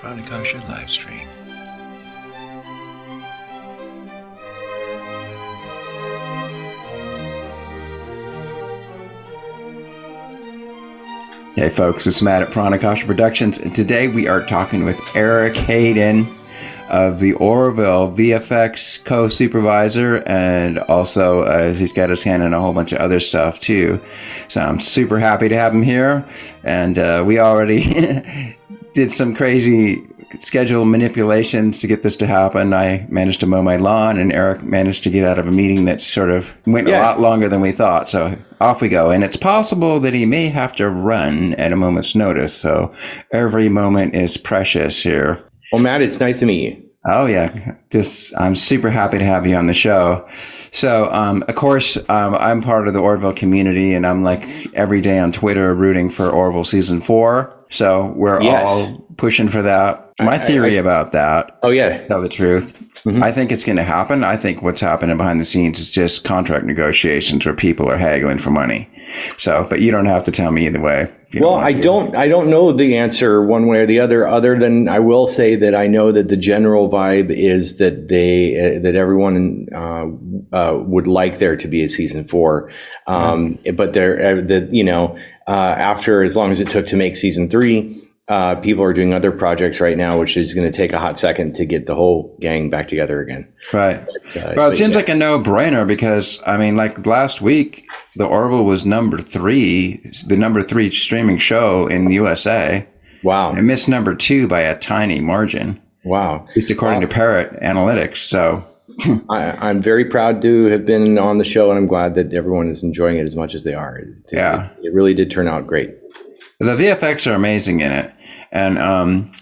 Pranakasha live stream. Hey folks, it's Matt at Pranakasha Productions, and today we are talking with Eric Hayden of the Orville VFX co-supervisor, and also uh, he's got his hand in a whole bunch of other stuff too. So I'm super happy to have him here, and uh, we already did some crazy schedule manipulations to get this to happen. I managed to mow my lawn, and Eric managed to get out of a meeting that sort of went Yeah. a lot longer than we thought. So off we go. And it's possible that he may have to run at a moment's notice. So every moment is precious here. Well, Matt, it's nice to meet you. Oh yeah, just I'm super happy to have you on the show. So, um, of course, um, I'm part of the Orville community, and I'm like every day on Twitter rooting for Orville season four. So we're Yes. all pushing for that. My I- theory I- about that, Oh yeah, tell the truth, Mhm. I think it's going to happen. I think what's happening behind the scenes is just contract negotiations where people are haggling for money. So, but you don't have to tell me either way. Well, I to. don't. I don't know the answer one way or the other. Other than I will say that I know that the general vibe is that they uh, that everyone uh, uh, would like there to be a season four. Um, But there, uh, that you know, uh, after as long as it took to make season three. Uh, people are doing other projects right now, which is going to take a hot second to get the whole gang back together again. Right. But, uh, Well, it seems yeah. like a no-brainer because I mean, like last week, the Orville was number three, the number three streaming show in the USA. wow, It missed number two by a tiny margin, wow. at least according to Parrot Analytics. So, I, I'm very proud to have been on the show, and I'm glad that everyone is enjoying it as much as they are. It, Yeah. it, it really did turn out great. the VFX are amazing in it, and um,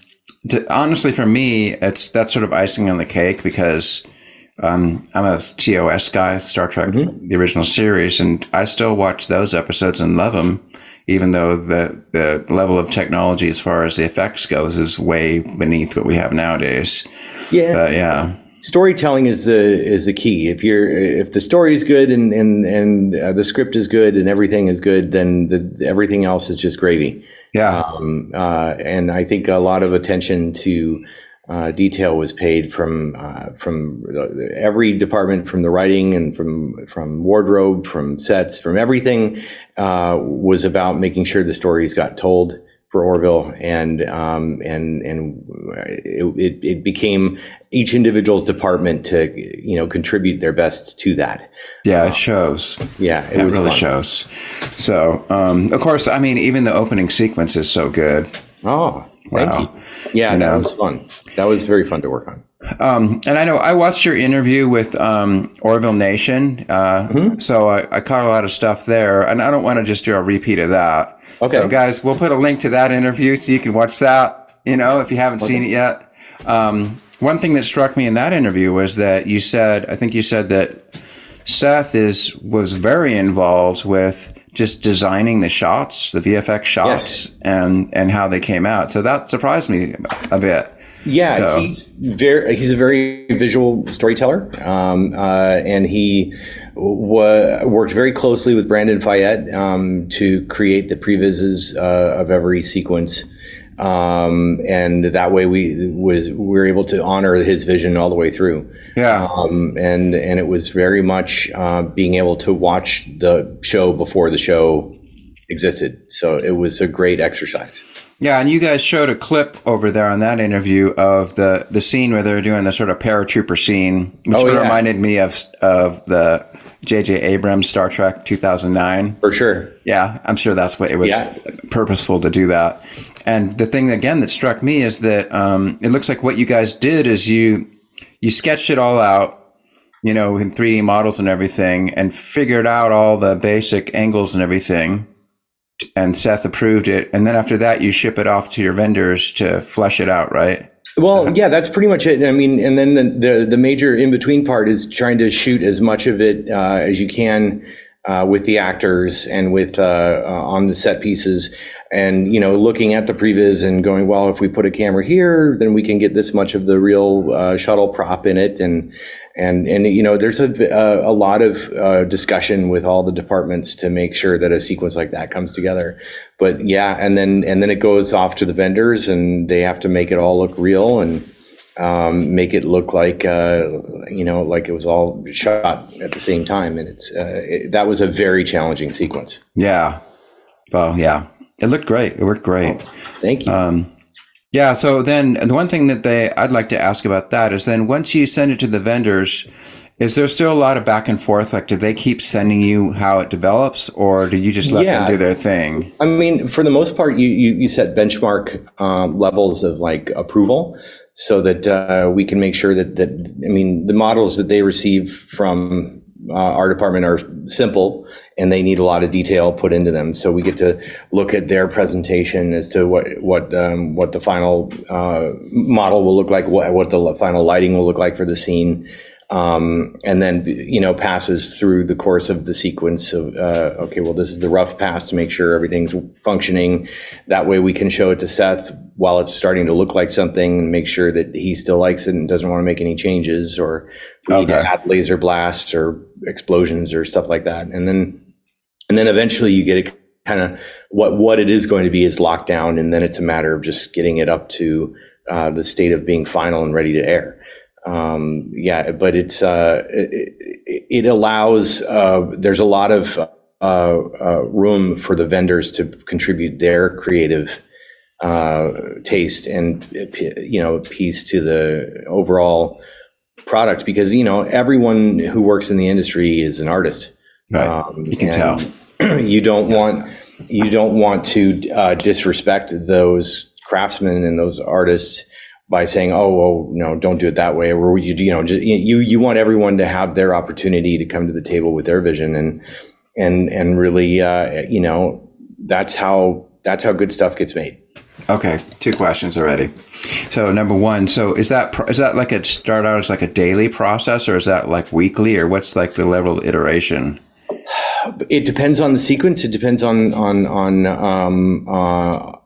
to, honestly, for me, it's that's sort of icing on the cake because um, I'm a TOS guy, Star Trek, the original series, and I still watch those episodes and love them, even though the the level of technology as far as the effects goes is way beneath what we have nowadays. Yeah, But yeah, storytelling is the is the key. If you're if the story is good and and and uh, the script is good and everything is good, then the, everything else is just gravy. yeah, Um, uh, and I think a lot of attention to uh, detail was paid from uh, from the- every department, from the writing and from from wardrobe, from sets, from everything uh, was about making sure the stories got told for Orville, and um, and and it, it, became each individual's department to you know contribute their best to that. yeah, it shows. Yeah, it It was really fun. shows. So, um, of course, I mean, even the opening sequence is so good. Oh, thank Wow. you. Yeah, You that know. was fun. That was very fun to work on. Um, and I know I watched your interview with um, Orville Nation, uh, Mm-hmm. so I, I caught a lot of stuff there, and I don't want to just do a repeat of that. Okay. So, guys, we'll put a link to that interview so you can watch that. You know, if you haven't seen it yet. Um, one thing that struck me in that interview was that you said, I think you said that Seth is was very involved with just designing the shots, the VFX shots, and and how they came out. So that surprised me a bit. Yeah, So- he's very he's a very visual storyteller, um, uh, and he wa worked very closely with Brandon Fayette um, to create the previses uh, of every sequence, um, and that way we was we were able to honor his vision all the way through. Yeah. Um, and and it was very much uh, being able to watch the show before the show existed. So it was a great exercise. Yeah, and you guys showed a clip over there on that interview of the the scene where they're doing the sort of paratrooper scene, which Oh, yeah. reminded me of of the J.J. Abrams Star Trek 2009. For sure. Yeah, I'm sure that's what it was Yeah. purposeful to do that. And the thing again that struck me is that um, it looks like what you guys did is you you sketched it all out, you know, in 3D models and everything, and figured out all the basic angles and everything. And Seth approved it, and then after that, you ship it off to your vendors to flesh it out, right? Well, yeah, that's pretty much it. I mean, and then the the, the major in between part is trying to shoot as much of it uh, as you can uh, with the actors and with uh, uh, on the set pieces, and you know, looking at the previs and going, well, if we put a camera here, then we can get this much of the real uh, shuttle prop in it, and and and you know, there's a a, a lot of uh, discussion with all the departments to make sure that a sequence like that comes together. But yeah, and then and then it goes off to the vendors, and they have to make it all look real and um, make it look like uh, you know like it was all shot at the same time and it's uh, it, that was a very challenging sequence Yeah. Well, yeah. It looked great. It worked great. thank you Um, yeah. So then the one thing that they I'd like to ask about that is then once you send it to the vendors, is there still a lot of back and forth? Like, do they keep sending you how it develops, or do you just let Yeah. them do their thing? I mean, for the most part, you you, you set benchmark um, levels of like approval, so that uh, we can make sure that that I mean the models that they receive from uh, our department are simple and they need a lot of detail put into them. So we get to look at their presentation as to what what um, what the final uh, model will look like, what what the final lighting will look like for the scene um, and then you know passes through the course of the sequence of uh, okay well this is the rough pass to make sure everything's functioning. That way we can show it to seth while it's starting to look like something and make sure that he still likes it and doesn't want to make any changes or we need to add laser blasts or explosions or stuff like that. And then and then eventually you get it kind of what what it is going to be is locked down and then it's a matter of just getting it up to uh, the state of being final and ready to air um, yeah but it's uh, it, it- allows uh, there's a lot of uh, uh, room for the vendors to contribute their creative uh, taste and you know piece to the overall product because you know everyone who works in the industry is an artist Right. um, You can tell. you don't want you don't want to uh, disrespect those craftsmen and those artists by saying, "Oh, well, no, don't do it that way." Or you you know just, you you want everyone to have their opportunity to come to the table with their vision and and and really uh, you know that's how that's how good stuff gets made. Okay, two questions already. So number one, so is that pro- is that like a start out as like a daily process, or is that like weekly, or what's like the level of iteration? It depends on the sequence. It depends on on on um, uh,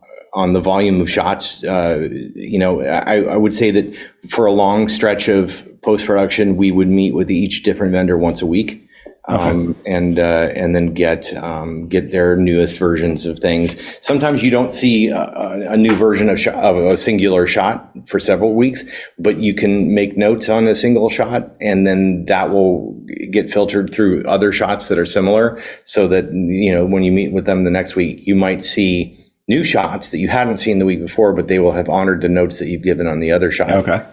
on the volume of shots. Uh, you know, I, I would say that for a long stretch of post production, we would meet with each different vendor once a week. Um, and uh, and then get um, get their newest versions of things. Sometimes you don't see a, a- a new version of, sh- of a singular shot for several weeks, but you can make notes on a single shot, and then that will get filtered through other shots that are similar, so that you know when you meet with them the next week, you might see new shots that you hadn't seen the week before, but they will have honored the notes that you've given on the other shot. Okay.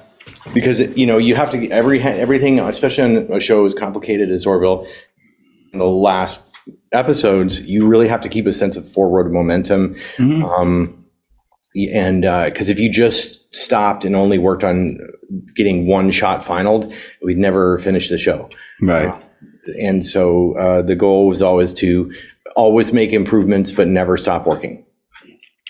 because you know you have to every everything especially on a show as complicated as Orville in the last episodes you really have to keep a sense of forward momentum. Um, and because if you just stopped and only worked on getting one shot finaled we'd never finish the show. Right. and so uh, the goal was always to always make improvements but never stop working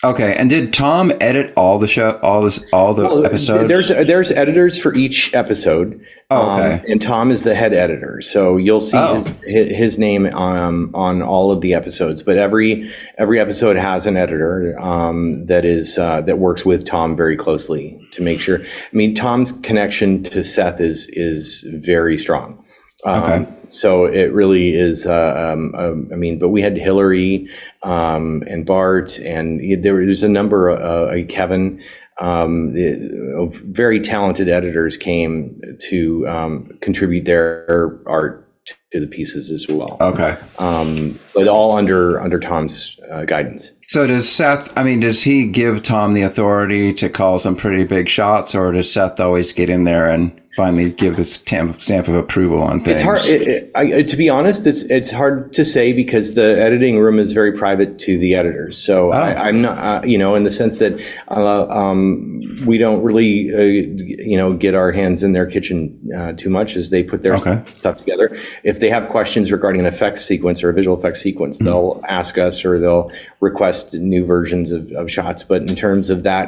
Okay. And did Tom edit all the show, all this, all the episodes? There's there's editors for each episode. Oh, okay. Um, and Tom is the head editor, so you'll see Oh. his, his his name um, on all of the episodes. But every every episode has an editor um, that is uh, that works with Tom very closely to make sure. I mean, Tom's connection to Seth is is very strong. Um, Okay. So it really is. Uh, um, um, I mean, but we had Hillary um, and Bart, and there was a number. Uh, Kevin, um, the- uh, very talented editors came to um, contribute their art to the pieces as well. okay. Um, but all under under Tom's uh, guidance. So does Seth? I mean, does he give Tom the authority to call some pretty big shots, or does Seth always get in there and finally give the stamp, stamp of approval on things? It's hard. It, it, I, to be honest, it's it's hard to say because the editing room is very private to the editors. So I, I'm not, uh, you know, in the sense that uh, um, we don't really, uh, you know, get our hands in their kitchen uh, too much as they put their Okay. stuff together. If they have questions regarding an effects sequence or a visual effects sequence, they'll ask us or they'll request new versions of, of shots. But in terms of that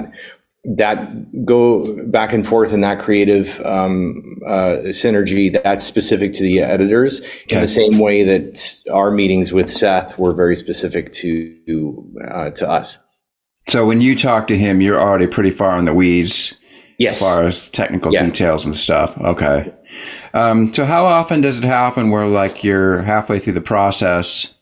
that go back and forth in that creative um, uh, synergy that's specific to the editors in the same way that our meetings with Seth were very specific to uh, to us. So when you talk to him, you're already pretty far in the weeds Yes. as far as technical Yeah. details and stuff. Okay. Um, so how often does it happen where like you're halfway through the process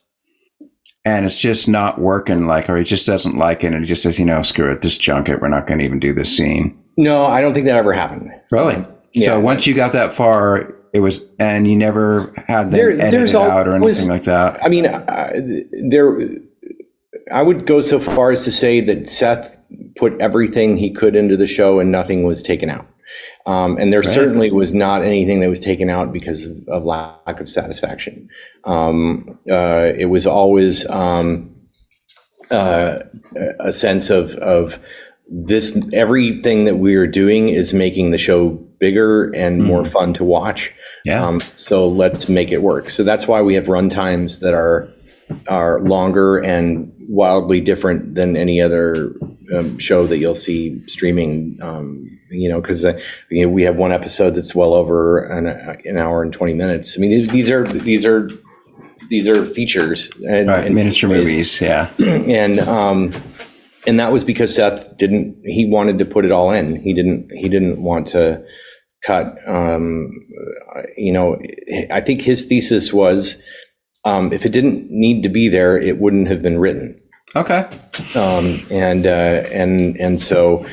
and it's just not working like or he just doesn't like it and he just says, you know, screw it, just junk it. We're not going to even do this scene. No, I don't think that ever happened. Really? Yeah. So once you got that far, it was, and you never had them There- there's it al- out or anything was- like that. I mean, uh, there. I would go so far as to say that Seth put everything he could into the show, and nothing was taken out. Um, and there certainly was not anything that was taken out because of, of lack of satisfaction. Um, uh, it was always um, uh, a sense of of this. Everything that we are doing is making the show bigger and more fun to watch. Yeah. Um, so let's make it work. So that's why we have run times that are are longer and wildly different than any other um, show that you'll see streaming. Um, you know, because uh, you know, we have one episode that's well over an, an hour and twenty minutes. I mean, these are these are these are features and, Right. and Miniature movies. Yeah. and um, and that was because Seth didn't. He wanted to put it all in. He didn't. He didn't want to cut. Um, you know, I think his thesis was um, if it didn't need to be there, it wouldn't have been written. Okay. Um, and uh, and and so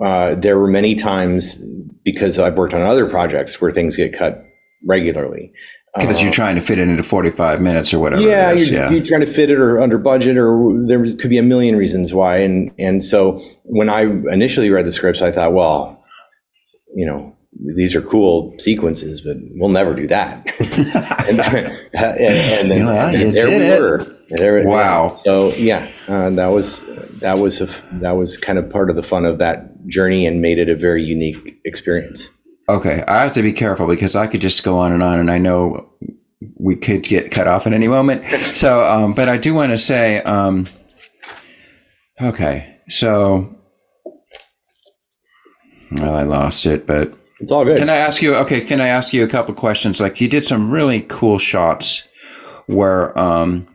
uh, there were many times because I've worked on other projects where things get cut regularly. Because you're trying to fit it into 45 minutes or whatever. yeah, you're, yeah. you're trying to fit it or under budget, or there could be a million reasons why. And and so when I initially read the scripts, I thought, well, you know, these are cool sequences, but we'll never do that. and, and, and then know, and there we it. were. There, Wow. So yeah, uh, that was that was a, that was kind of part of the fun of that journey, and made it a very unique experience. Okay, I have to be careful because I could just go on and on, and I know we could get cut off at any moment. So, um, but I do want to say, um, okay, so well, I lost it, but It's all good. can I ask you? Okay, can I ask you a couple questions? Like you did some really cool shots where um,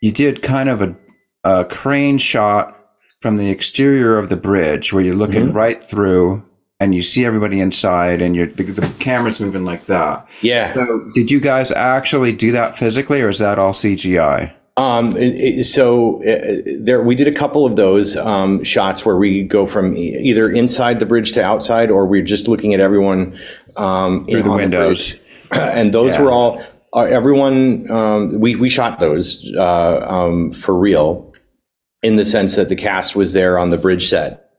you did kind of a, a crane shot from the exterior of the bridge where you're looking right through and you see everybody inside and you're the, the camera's moving like that. yeah. So did you guys actually do that physically or is that all CGI? Um, so uh, there, we did a couple of those um, shots where we go from e- either inside the bridge to outside, or we're just looking at everyone um, Through the windows. bridge. and those Yeah. were all uh, everyone. Um, we we shot those uh, um, for real, in the sense that the cast was there on the bridge set.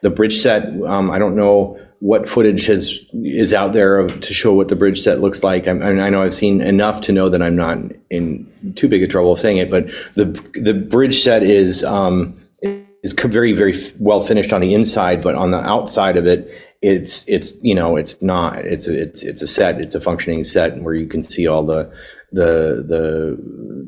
The bridge set, um, I don't know what footage has is out there of, to show what the bridge set looks like. I, I mean, I know I've seen enough to know that I'm not in too big a trouble saying it, but the the bridge set is um, is very very well finished on the inside, but on the outside of it, it's it's you know it's not it's a, it's it's a set, it's a functioning set where you can see all the the the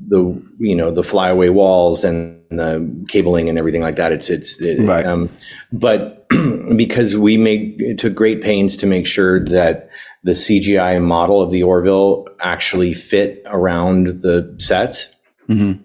the you know the flyaway walls and the cabling and everything like that. It's it's it, Right. um, but because we made took great pains to make sure that the CGI model of the Orville actually fit around the sets. Mhm.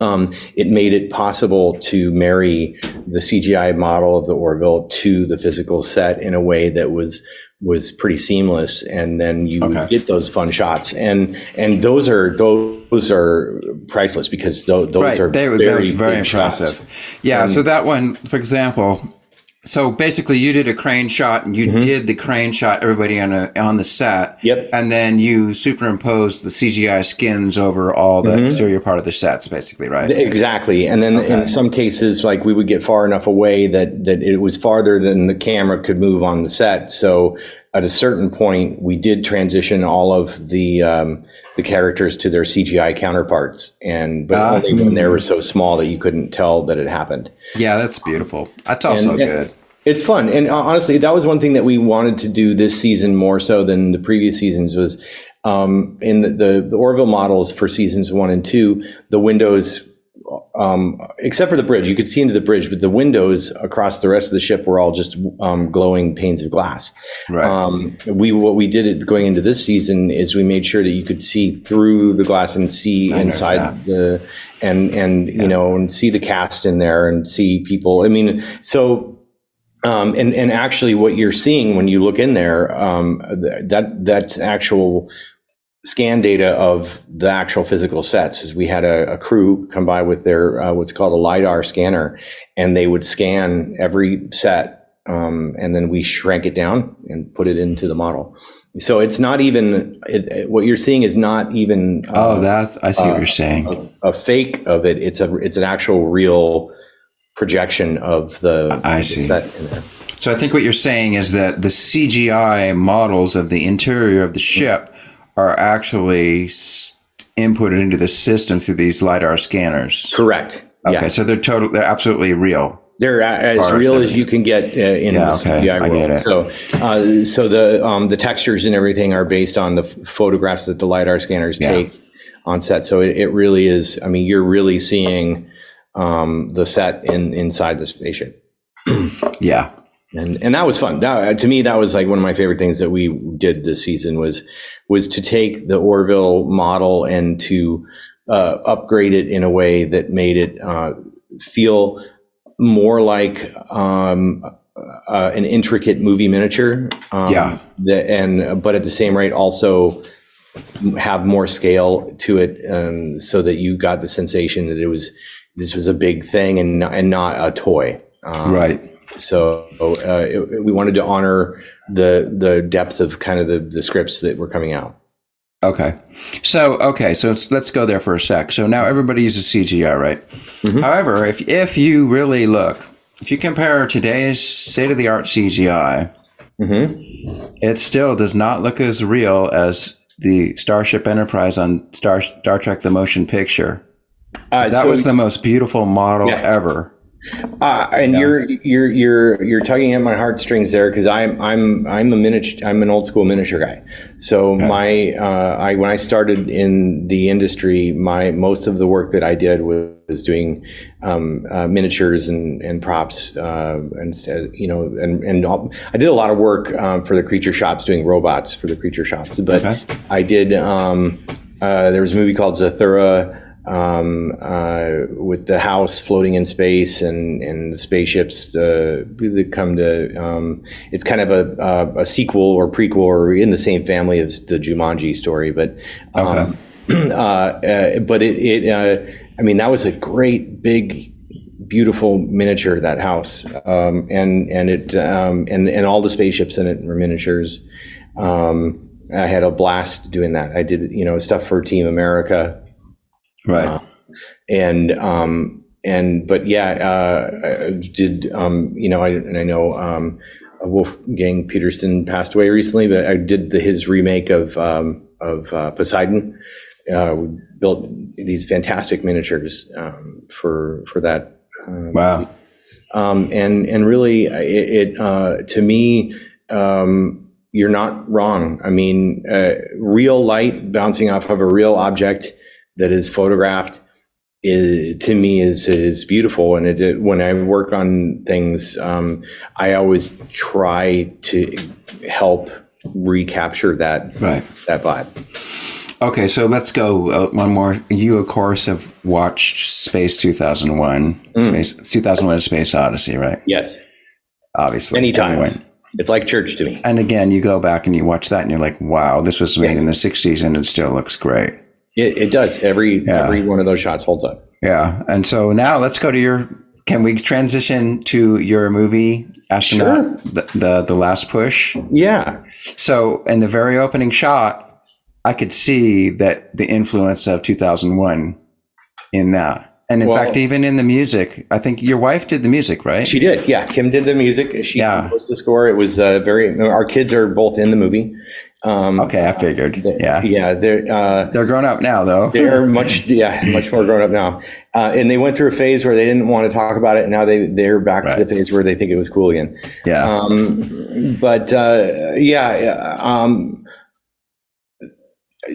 Um, it made it possible to marry the CGI model of the Orville to the physical set in a way that was was pretty seamless, and then you Okay. get those fun shots, and and those are those are priceless because those, those right. are They, very, very big shots. impressive. Yeah. so that one, for example, so basically you did a crane shot and you did the crane shot, everybody on a, on the set. Mm-hmm. Yep. And then you superimposed the CGI skins over all Mm-hmm. the exterior part of the sets, basically, right? Exactly, and then in some cases, like we would get far enough away that that it was farther than the camera could move on the set. So at a certain point, we did transition all of the um, the characters to their CGI counterparts, and but Ah. only when they were so small that you couldn't tell that it happened. Yeah, that's beautiful. That's also And- good. It's fun, and uh, honestly, that was one thing that we wanted to do this season more so than the previous seasons. Was um, in the, the the Orville models for seasons one and two, the windows um, except for the bridge, you could see into the bridge, but the windows across the rest of the ship were all just um, glowing panes of glass. Right. Um, we what we did it going into this season is we made sure that you could see through the glass and see noticed inside the and and you know and see the cast in there and see people. I mean, so um, and and actually, what you're seeing when you look in there, um, th- that that's actual scan data of the actual physical sets. Is we had a, a crew come by with their uh, what's called a lidar scanner, and they would scan every set, um, and then we shrank it down and put it into the model. So it's not even it, what you're seeing is not even uh, Oh, that's I see what you're saying. a, a fake of it. It's a it's an actual real projection of the, I see. set in there. So I think what you're saying is that the CGI models of the interior of the ship are actually s- inputted into the system through these lidar scanners. Correct. Okay, Yeah. so they're total. They're absolutely real. They're a- as real as you can get uh, in Yeah, the okay, CGI world. So, uh, so the um, the textures and everything are based on the f- photographs that the lidar scanners Yeah. take on set. So it, it really is. I mean, you're really seeing um, the set in inside the spaceship, Yeah. And and that was fun. That, to me, that was like one of my favorite things that we did this season was was to take the Orville model and to uh, upgrade it in a way that made it uh, feel more like um, uh, an intricate movie miniature. Um, Yeah. The, and but at the same rate also have more scale to it, um, so that you got the sensation that it was this was a big thing and not, and not a toy. Um, Right. So uh, it, we wanted to honor the the depth of kind of the, the scripts that were coming out. Okay. So okay, so let's, let's go there for a sec. So now everybody uses CGI, right? Mhm. However, if if you really look, if you compare today's state of the art CGI, Mm-hmm. it still does not look as real as the Starship Enterprise on Star Star Trek: The Motion Picture. Uh, That so, was the most beautiful model Yeah. ever. Uh, and you're you're you're you're tugging at my heartstrings there because I'm I'm I'm a miniature I'm an old school miniature guy. So my uh, I when I started in the industry, my most of the work that I did was, was doing um, uh, miniatures and and props uh, and uh, you know and and all, I did a lot of work um, for the creature shops doing robots for the creature shops, but Okay. I did. Um, uh, there was a movie called Zathura um, uh, with the house floating in space and, and the spaceships uh, that come to. Um, it's kind of a, uh, a sequel or prequel or in the same family as the Jumanji story, but. Um, uh, uh, but it, it uh, I mean, that was a great big beautiful miniature that house um, and and it um, and and all the spaceships in it were miniatures um, I had a blast doing that I did you know stuff for Team America Right. Uh, and um, and but yeah uh, I did um, you know I, and I know um, Wolfgang Petersen passed away recently but I did the, his remake of um, of uh, Poseidon uh, we built these fantastic miniatures um, for for that um, wow. um, and and really it, it uh, to me um, you're not wrong. I mean, uh, real light bouncing off of a real object that is photographed is, to me is is beautiful. And it, it- when I work on things, um, I always try to help recapture that Right. that vibe. Okay, so let's go uh, one more. You, of course, have watched Space 2001, Mm. Space 2001: Space Odyssey, right? Yes, Obviously, many times. Anyway. It's like church to me. And again, you go back and you watch that, and you're like, "Wow, this was made in the '60s, and it still looks great." It, it does. Every Yeah. every one of those shots holds up. Yeah, and so now let's go to your. Can we transition to your movie, astronaut, the, the the last push? Yeah. So in the very opening shot, I could see that the influence of 2001 in that. And in Well- fact, even in the music, I think your wife did the music, right? She did, yeah. Kim did the music. She Yeah. composed the score. It was uh, very. Our kids are both in the movie. Um, okay, I figured. Yeah. yeah. They're uh, They're grown up now, though. they're much yeah much more grown up now. Uh, and they went through a phase where they didn't want to talk about it. And now they they're back Right. to the phase where they think it was cool again. yeah. Um, but uh, yeah, um,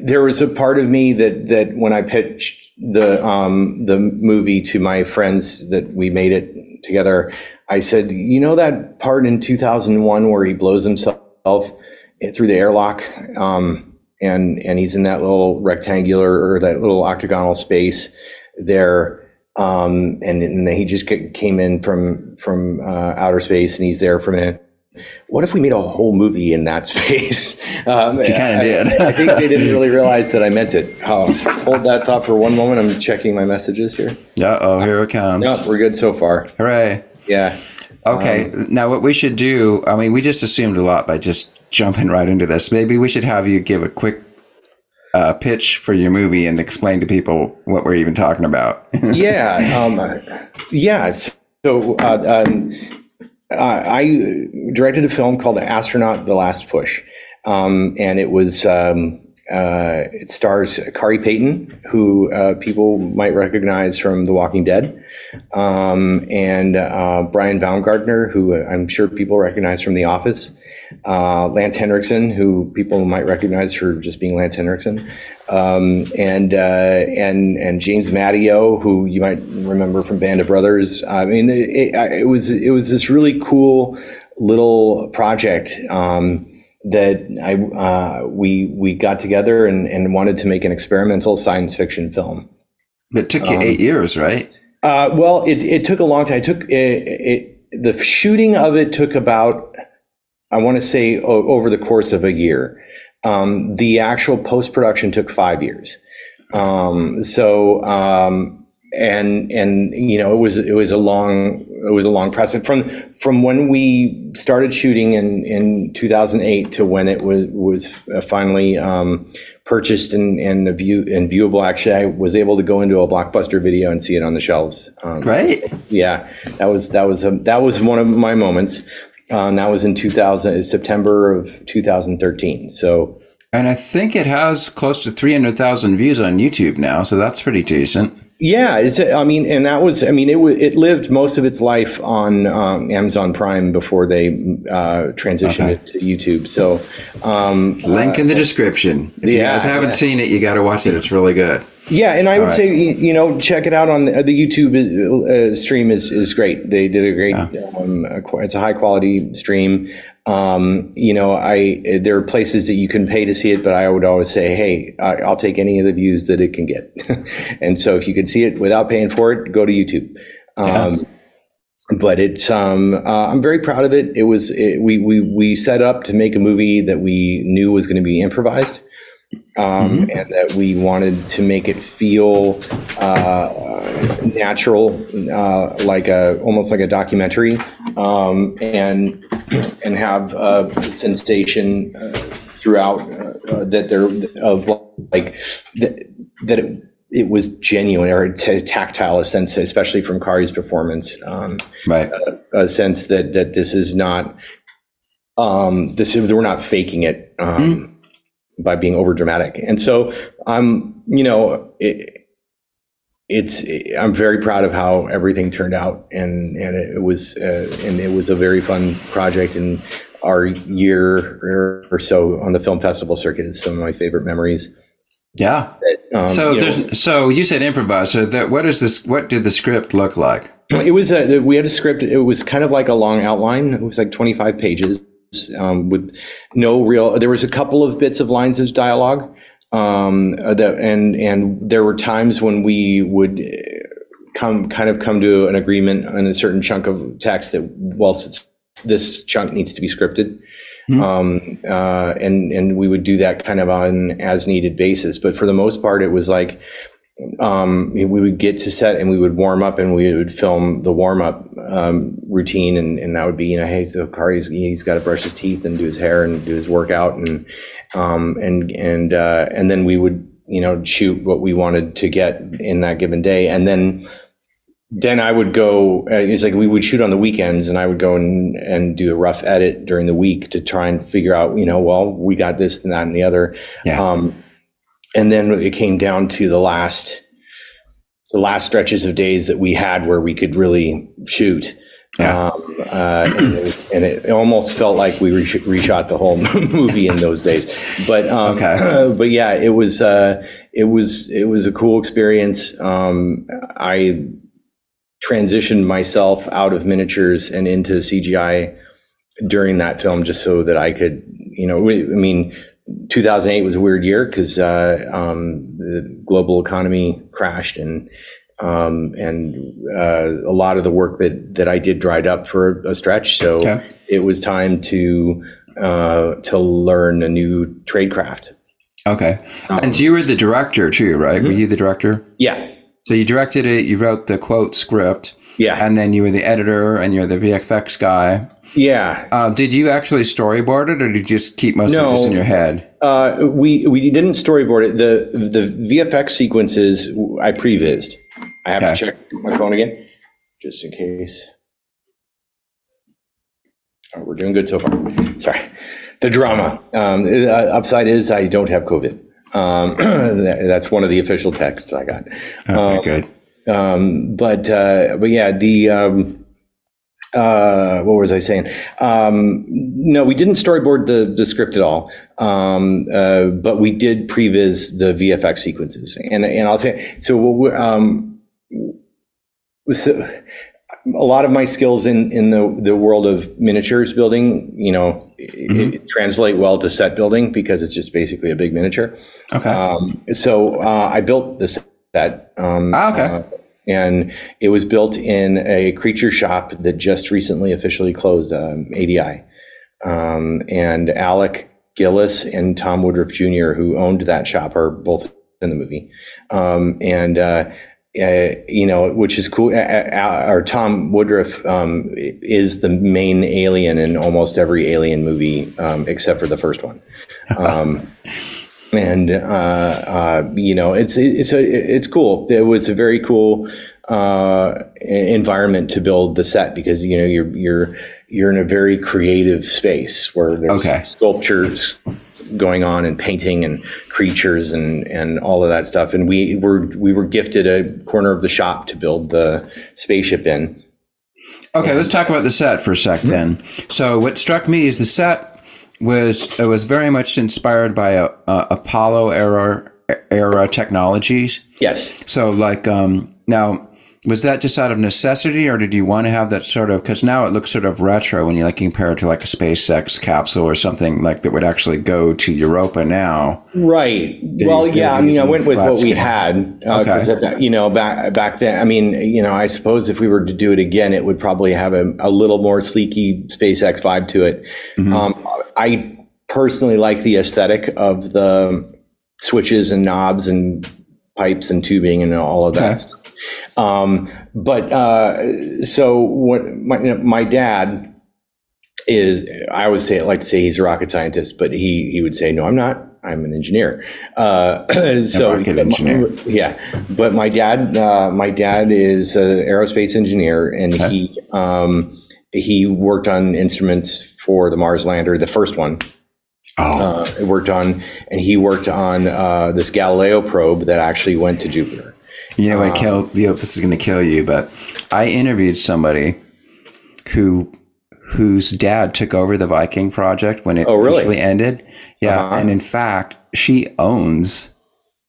there was a part of me that that when I pitched the um, the movie to my friends that we made it together, I said, you know that part in 2001 where he blows himself through the airlock, um, and and he's in that little rectangular or that little octagonal space there. Um, and, and he just came in from from uh, outer space, and he's there for a minute what if we made a whole movie in that space? Um, you kind of did. I, I, think they didn't really realize that I meant it. Oh, hold that thought for one moment. I'm checking my messages here. Yeah. Oh, here it comes. Yep, we're good so far. Hooray. Yeah. Okay. Um, now, what we should do, I mean, we just assumed a lot by just jumping right into this. Maybe we should have you give a quick uh, pitch for your movie and explain to people what we're even talking about. yeah. Um, yeah. So, uh, um, I directed a film called Astronaut: The Last Push, um, and it was um, uh, it stars Khary Payton, who uh, people might recognize from The Walking Dead, um, and uh, Brian Baumgartner, who I'm sure people recognize from The Office, uh, Lance Henriksen, who people might recognize for just being Lance Henriksen, um, and uh, and and James Madio, who you might remember from Band of Brothers. I mean, it, it, it was it was this really cool little project. Um, that I uh, we we got together and, and wanted to make an experimental science fiction film. It took you um, eight years, right? Uh, well, it, it took a long time. It took it, it the shooting of it took about I want to say o- over the course of a year. Um, the actual post production took five years. Um, so um, and and you know it was it was a long it was a long process from from when we started shooting in in 2008 to when it was was uh, finally um, purchased and and view and viewable. Actually, I was able to go into a blockbuster video and see it on the shelves. Um, Great. Yeah, that was that was a, that was one of my moments. Uh, and that was in 2000 September of 2013. So. And I think it has close to 300,000 views on YouTube now, so that's pretty decent. Yeah, it's, I mean, and that was, I mean, it it lived most of its life on um, Amazon Prime before they uh, transitioned okay. it to YouTube. So, um, link in the uh, description. If yeah, you guys haven't yeah. seen it, you got to watch it. It's really good. Yeah, and I All would right. say you know check it out on the, the YouTube uh, stream is is great. They did a great. Yeah. Um, it's a high quality stream. Um, you know, I there are places that you can pay to see it, but I would always say, hey, I, will take any of the views that it can get. and so, if you can see it without paying for it, go to YouTube. Um, yeah. But it's um, uh, I'm very proud of it. It was it, we we we set up to make a movie that we knew was going to be improvised um, mm-hmm. and that we wanted to make it feel uh, natural, uh, like a almost like a documentary, um, and and have a sensation uh, throughout uh, that there of like that, that it, it was genuine or t- tactile a sense, especially from Khary's performance, um, right? A, a, sense that that this is not um, this we're not faking it. Um, mm by being over dramatic. And so I'm, you know, it, it's I'm very proud of how everything turned out, and and it was uh, and it was a very fun project. And our year or so on the film festival circuit is some of my favorite memories. Yeah. That, um, so there's know, so you said improvise. So that what is this? What did the script look like? It was a we had a script. It was kind of like a long outline. It was like 25 pages um, with no real. There was a couple of bits of lines of dialogue, um, that and and there were times when we would uh, come kind of come to an agreement on a certain chunk of text that well this chunk needs to be scripted. Mm-hmm. Um, uh, and and we would do that kind of on as needed basis. But for the most part, it was like um, we would get to set and we would warm up and we would film the warm up um, routine and, and that would be you know hey so Khary's he's got to brush his teeth and do his hair and do his workout and um, and and uh, and then we would you know shoot what we wanted to get in that given day and then then I would go uh, it's like we would shoot on the weekends and I would go and, and do a rough edit during the week to try and figure out you know well we got this and that and the other yeah. Um, and then it came down to the last the last stretches of days that we had where we could really shoot Yeah. Um, uh, and, it, and it almost felt like we resh- reshot the whole movie in those days. But um, Okay. but yeah, it was uh, it was it was a cool experience. Um, I transitioned myself out of miniatures and into CGI during that film just so that I could, you know, I mean, 2008 was a weird year because uh, um, the global economy crashed and um, and uh, a lot of the work that that I did dried up for a stretch. So Okay. it was time to uh, to learn a new trade craft. Okay. Um, and you were the director too, right? Mm-hmm. Were you the director? Yeah, So you directed it, you wrote the quote script, yeah, and then you were the editor and you're the VFX guy. Yeah. Uh, did you actually storyboard it or did you just keep most of No. it just in your head? Uh, we we didn't storyboard it. The the VFX sequences I prevised. I have Okay. to check my phone again, just in case. Oh, we're doing good so far. Sorry, the drama. Um, uh, upside is I don't have COVID. Um, that's one of the official texts I got. Okay, good. Um, but uh, but yeah, the um, uh, what was I saying? Um, no, we didn't storyboard the the script at all. Um, uh, but we did previs the VFX sequences, and and I'll say so. What we um, so, a lot of my skills in in the the world of miniatures building, you know, it translate well to set building because it's just basically a big miniature. Okay. Um, so uh, I built the set. Um, Ah, okay. And it was built in a creature shop that just recently officially closed, um, ADI. Um, and Alec Gillis and Tom Woodruff Jr., who owned that shop, are both in the movie. Um, and uh, uh, you know, which is cool. Uh, uh, or Tom Woodruff um, is the main alien in almost every Alien movie um, except for the first one. Um, and uh, uh, you know, it's it's a it's cool. It was a very cool uh, environment to build the set because you know you're you're you're in a very creative space where there's Okay. sculptures going on and painting and creatures and and all of that stuff. And we were we were gifted a corner of the shop to build the spaceship in. Okay, let's talk about the set for a sec then. So what struck me is the set was it was very much inspired by a, a Apollo era era technologies. Yes. So like um now was that just out of necessity or did you want to have that sort of because now it looks sort of retro when you like compare it to like a SpaceX capsule or something like that would actually go to Europa now. Right. well, yeah. I mean, I went with what we screen. had because Okay. you know back back then. I mean, you know, I suppose if we were to do it again, it would probably have a, a little more sleeky SpaceX vibe to it. Mm-hmm. Um, I personally like the aesthetic of the switches and knobs and pipes and tubing and all of that. Okay. Stuff. Um, but uh, so what my my dad is I always say like to say he's a rocket scientist, but he he would say no, I'm not. I'm an engineer. Uh, so rocket engineer. yeah, but my dad uh, my dad is an aerospace engineer, and he um, he worked on instruments for the Mars lander, the first one. Oh, Uh, worked on, and he worked on uh, this Galileo probe that actually went to Jupiter. you know uh, what kill you know, this is going to kill you, but I interviewed somebody who whose dad took over the Viking project when it Oh, really? officially ended. Yeah, Uh-huh. and in fact, she owns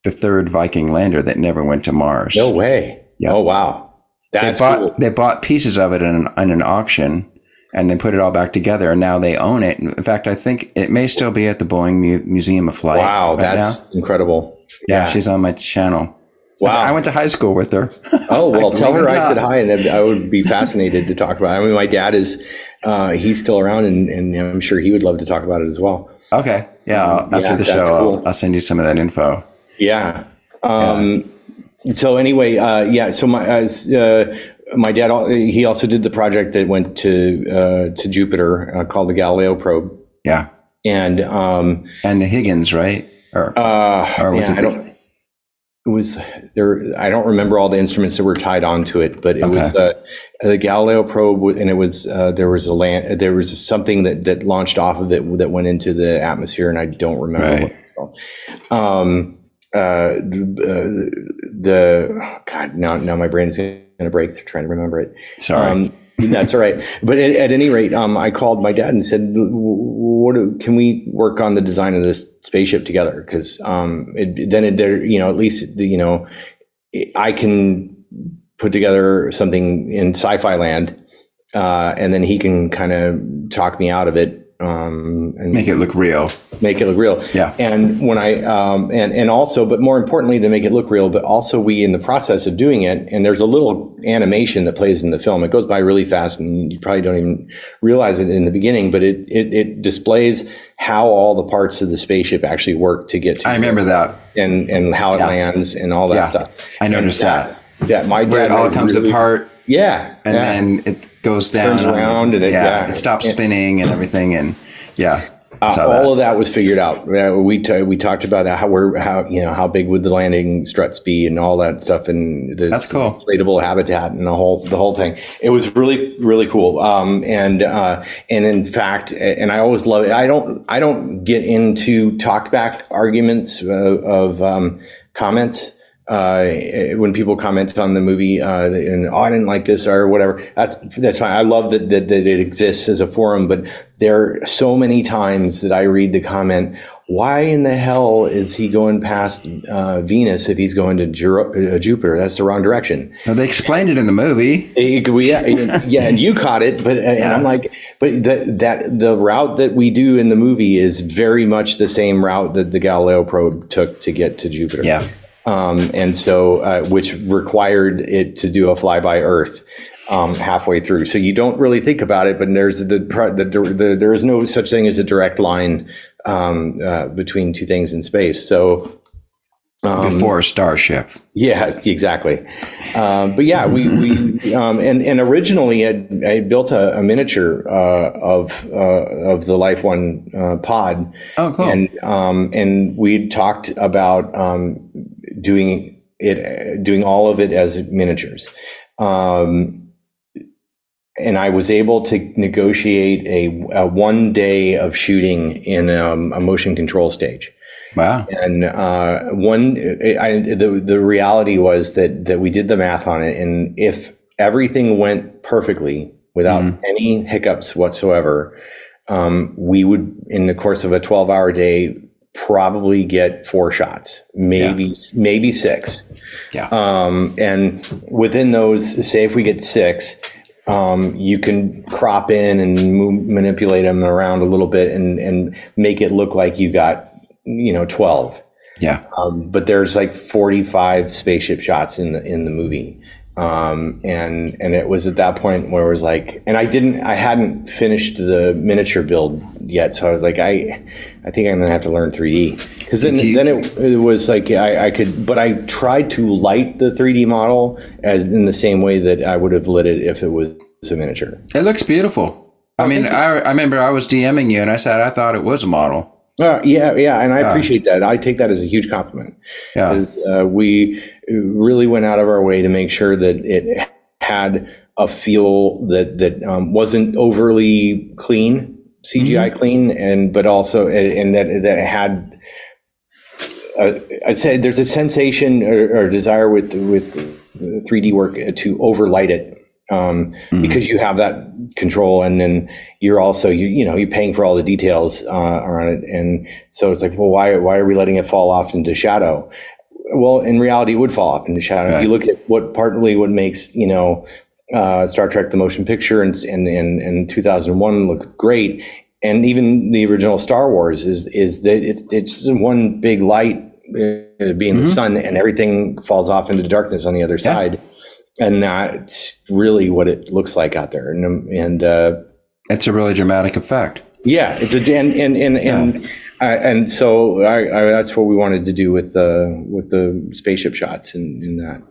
the third Viking lander that never went to Mars. No way! Yeah. Oh wow, they bought cool. they bought pieces of it in an, in an auction and then put it all back together and now they own it. In fact, I think it may still be at the Boeing Mu- Museum of Flight. Wow, right that's now. incredible. yeah, she's on my channel. Wow. I went to high school with her. Oh well, tell her I said hi, and I would be fascinated to talk about. it. I mean, my dad is uh, he's still around, and, and I'm sure he would love to talk about it as well. Okay. Yeah. I'll- after Yeah, the show, cool. I'll, I'll send you some of that info. Yeah. Um, So anyway, uh, yeah. So my as, uh, my dad he also did the project that went to uh, to Jupiter uh, called the Galileo probe, Yeah. and um, And the Huygens, right? Or uh, Or was yeah, it I don't. It was there. I don't remember all the instruments that were tied onto it, but it was uh, the Galileo probe, and it was uh, there was a land, there was something that that launched off of it that went into the atmosphere, and I don't remember Right. what it's called. Um, uh, the, the God, now now my brain is going to break trying to remember it. sorry. Um, That's all right. But at, at any rate, um, I called my dad and said, "What do, can we work on the design of this spaceship together? Because um, it, then it, there, you know, at least you know, I can put together something in sci-fi land, uh, and then he can kind of talk me out of it." Um, and Make it look real. make it look real. Yeah. And when I um, and and also, but more importantly than make it look real, but also we in the process of doing it, and there's a little animation that plays in the film. It goes by really fast, and you probably don't even realize it in the beginning, but it it, it displays how all the parts of the spaceship actually work to get to I remember that. and and how it Yeah. lands and all that Yeah. stuff. I noticed that. That my dad Where it all comes really- apart Yeah. and yeah. then it goes down. Turns around and it- yeah. it stops spinning and everything. And yeah. Uh, all of that was figured out. We t- we talked about that how we're how you know how big would the landing struts be and all that stuff and the That's cool. inflatable habitat and the whole the whole thing. It was really really cool. Um, and uh, and in fact, and I always love it. I don't I don't get into talkback arguments uh, of um, comments. Uh, when people comment on the movie uh, and oh, I didn't like this or whatever, that's that's fine. I love that, that that it exists as a forum, but there are so many times that I read the comment, "Why in the hell is he going past uh, Venus if he's going to Ju- uh, Jupiter? That's the wrong direction." Well, they explained it in the movie. Eh, we- yeah, yeah, and you caught it, but and I'm like, but that that the route that we do in the movie is very much the same route that the Galileo probe took to get to Jupiter. Yeah. Um, and so uh, which required it to do a flyby Earth. Um, halfway through, so you don't really think about it, but there's the, the, the, there is no such thing as a direct line um, uh, between two things in space. So Before a starship. Yes, exactly. Um, but yeah, we, we um, and and originally I, I built a, a miniature uh, of uh, of the Life One uh, pod, Oh, cool. and um, and we talked about um, doing it, doing all of it as miniatures. Um, and I was able to negotiate a, a one day of shooting in um, a motion control stage. wow. And uh, one, I, the the reality was that that we did the math on it, and if everything went perfectly without any hiccups whatsoever, um, we would, in the course of a twelve hour day, probably get four shots, maybe maybe six. Yeah. Um, and within those, say if we get six, um, you can crop in and move, manipulate them around a little bit and, and make it look like you got, you know, 12. yeah. Um, but there's like 45 spaceship shots in the, in the movie. Um, and, and it was at that point where it was like, and I didn't, I hadn't finished the miniature build yet. So I was like, I, I think I'm gonna have to learn 3D cause then, you- then it, it was like, I, I could, but I tried to light the 3D model as in the same way that I would have lit it if it was a miniature. It looks beautiful. I mean, I, I remember I was DMing you and I said I thought it was a model. Uh, yeah, yeah, and I appreciate that. I take that as a huge compliment. Yeah. Uh, we really went out of our way to make sure that it had a feel that that um, wasn't overly clean, CGI clean, and but also and that that it had. Uh, I said there's a sensation or, or desire with with 3D work to overlight it um, because you have that control, and then you're also you you know you're paying for all the details uh, on it, and so it's like, well, why why are we letting it fall off into shadow? Well, in reality, it would fall off into shadow. If you look at what partly what makes you know uh, Star Trek: The Motion Picture and and and, and 2001 look great, and even the original Star Wars is is that it's it's one big light uh, being the sun, and everything falls off into darkness on the other side, and that's really what it looks like out there. And and uh, It's a really dramatic effect. yeah, it's a and and and and, uh, and so I, I, that's what we wanted to do with the with the spaceship shots in, in that.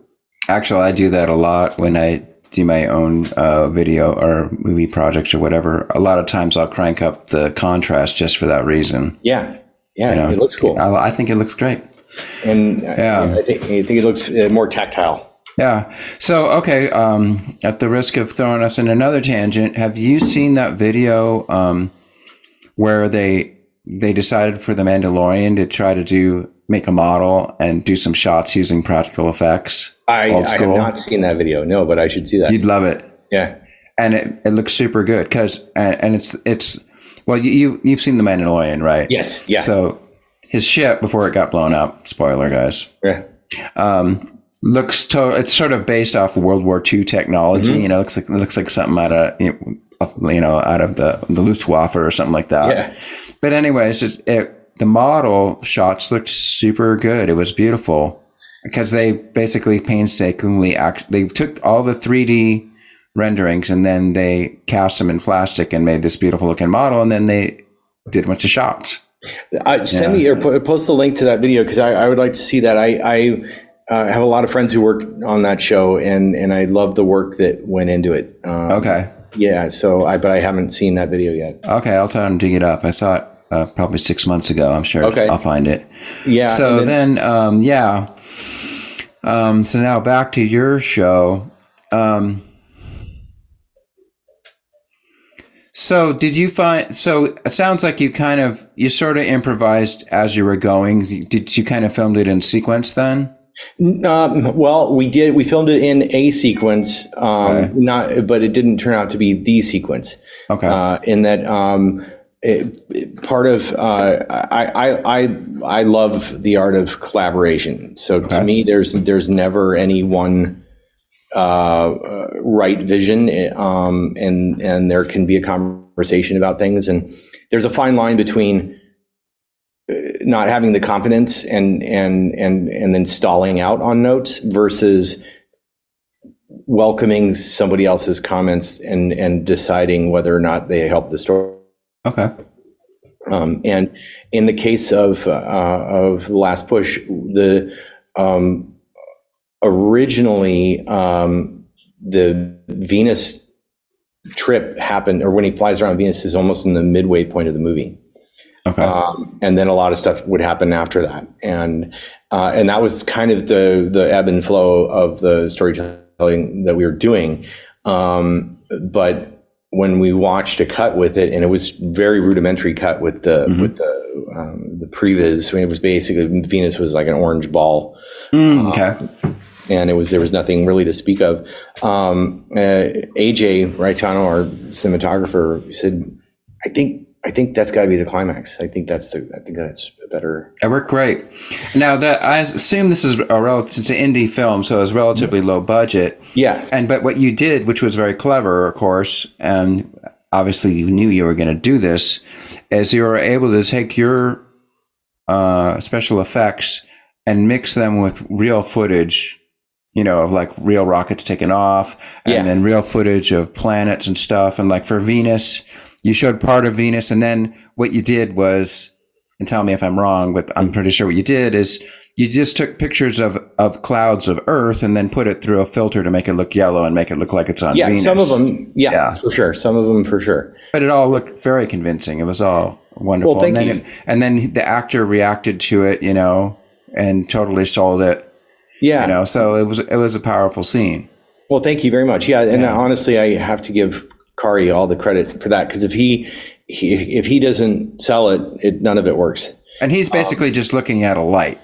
Actually, I do that a lot when I do my own uh, video or movie projects or whatever. A lot of times I'll crank up the contrast just for that reason. Yeah, yeah, You know, it looks cool, I, I think it looks great. and Yeah. I, I think I think it looks uh, more tactile. Yeah. So, okay. Um, at the risk of throwing us in another tangent, have you seen that video um, where they they decided for the Mandalorian to try to do make a model and do some shots using practical effects? I, I have not seen that video, no, but I should see that. You'd love it. yeah, and it, it looks super good because and, and it's it's well you, you you've seen the Mandalorian right? Yes. Yeah. So his ship before it got blown up. Spoiler, guys. yeah. Um, looks to it's sort of based off World War II technology. Mm-hmm. You know, looks like it looks like something out of you know, out of the the Luftwaffe or something like that. Yeah. But anyways, it's, it the model shots looked super good. It was beautiful because they basically painstakingly act. They took all the 3D renderings and then they cast them in plastic and made this beautiful looking model, and then they did a bunch of shots. I, send me or post the link to that video because I, I would like to see that. I, I uh, have a lot of friends who worked on that show, and and I love the work that went into it. Um, Okay. Yeah. So I, but I haven't seen that video yet. Okay, I'll try and dig it up. I saw it uh, probably six months ago. I'm sure Okay. I'll find it. Yeah. So then- then, um, yeah. Um, so now back to your show. Um, so did you find? So it sounds like you kind of you sort of improvised as you were going. Did you kind of filmed it in sequence then? Um, well, we did. We filmed it in a sequence, um, Okay. not, but it didn't turn out to be the sequence. Okay. Uh, in that, um, it, it- part of uh, I, I I I love the art of collaboration. So to me, there's there's never any one uh, uh, right vision, eh, um, and and there can be a conversation about things, and there's a fine line between not having the confidence and and and and then stalling out on notes versus welcoming somebody else's comments and and deciding whether or not they help the story. okay. Um, and in the case of uh, of the last push, the um, originally um, the Venus trip happened, or when he flies around Venus, is almost in the midway point of the movie Okay. um, and then a lot of stuff would happen after that, and uh, and that was kind of the the ebb and flow of the storytelling that we were doing. Um, but when we watched a cut with it, and it was very rudimentary cut with the with the um, the previs. I mean, it was basically Venus was like an orange ball Mm, okay. and it was there was nothing really to speak of. Um, uh, AJ Raitano, our cinematographer, said, "I think I think that's got to be the climax. I think that's the I think that's a better." It worked great. Now that I assume this is a relative, it's an indie film, so it's relatively low budget. Yeah, And but what you did, which was very clever, of course, and obviously you knew you were going to do this, is you were able to take your uh, special effects and mix them with real footage. You know, of like real rockets taking off, and Yeah. then real footage of planets and stuff. And like for Venus, you showed part of Venus, and then what you did was, and tell me if I'm wrong, but I'm pretty sure what you did is you just took pictures of, of clouds of Earth and then put it through a filter to make it look yellow and make it look like it's on yeah. Venus. Some of them, yeah, Yeah. for sure. Some of them, for sure. but it all looked very convincing. It was all wonderful. Well, thank and then you. It, and then the actor reacted to it, you know, and totally sold it. Yeah. You know, so it was it was a powerful scene. Well, thank you very much. Yeah, and Yeah. honestly, I have to give Khary all the credit for that because if he, he if he doesn't sell it, it none of it works. And Um, he's basically just looking at a light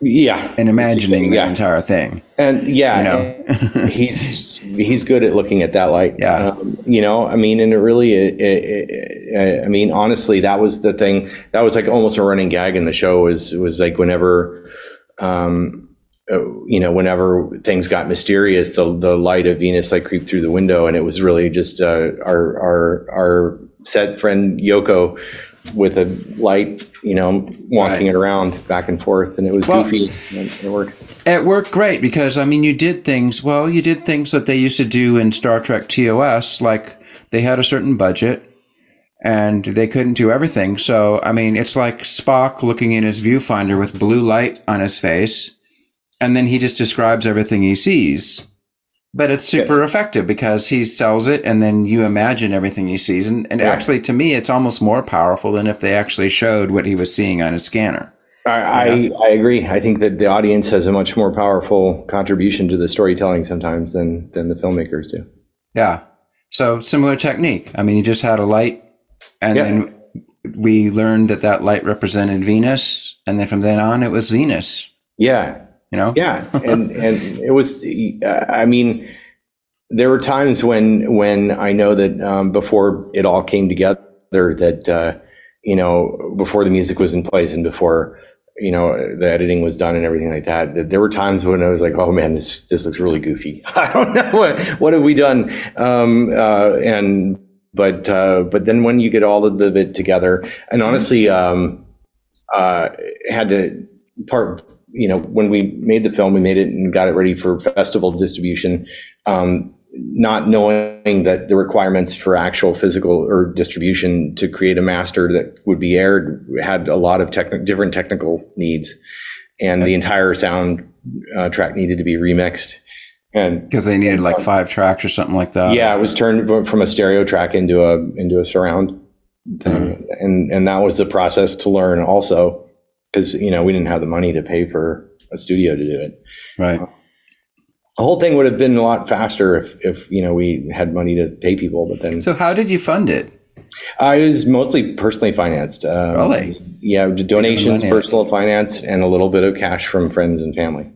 Yeah, and imagining the yeah. entire thing. And yeah, You know? he's he's good at looking at that light. Yeah. Um, you know, I mean, and it really, it, it, it, I mean, honestly, that was the thing. That was like almost a running gag in the show. Was was like whenever, um, uh, you know, whenever things got mysterious, the the light of Venus like creeped through the window, and it was really just uh, our our our set friend Yoko with a light, you know, walking it around back and forth, and it was Well- goofy. and it worked. It worked great because I mean you did things well, you did things that they used to do in Star Trek TOS, like they had a certain budget and they couldn't do everything. So I mean it's like Spock looking in his viewfinder with blue light on his face, and then he just describes everything he sees. But it's super effective because he sells it and then you imagine everything he sees. And, and Yeah. actually, to me, it's almost more powerful than if they actually showed what he was seeing on his scanner. I, I, I agree. I think that the audience has a much more powerful contribution to the storytelling sometimes than than the filmmakers do. Yeah. So similar technique. I mean, you just had a light, and Yeah. then we learned that that light represented Venus, and then from then on, it was Venus. Yeah, You know. yeah, and and it was. I mean, there were times when when I know that um, before it all came together that uh, you know before the music was in place and before you know the editing was done and everything like that, that there were times when I was like, oh man, this this looks really goofy. I don't know what what have we done, um, uh, and but uh, but then when you get all of the bit together, and honestly, um, uh, had to part you know, when we made the film, we made it and got it ready for festival distribution, um, not knowing that the requirements for actual physical or distribution to create a master that would be aired had a lot of techni- different technical needs, and the entire sound uh, track needed to be remixed. And because they needed like five tracks or something like that. yeah, it was turned from a stereo track into a into a surround thing, and and that was the process to learn also because you know we didn't have the money to pay for a studio to do it. Right. The whole thing would have been a lot faster if if you know we had money to pay people. But then So how did you fund it? I was mostly personally financed. Um, Really? Yeah, donations, personal finance, and a little bit of cash from friends and family.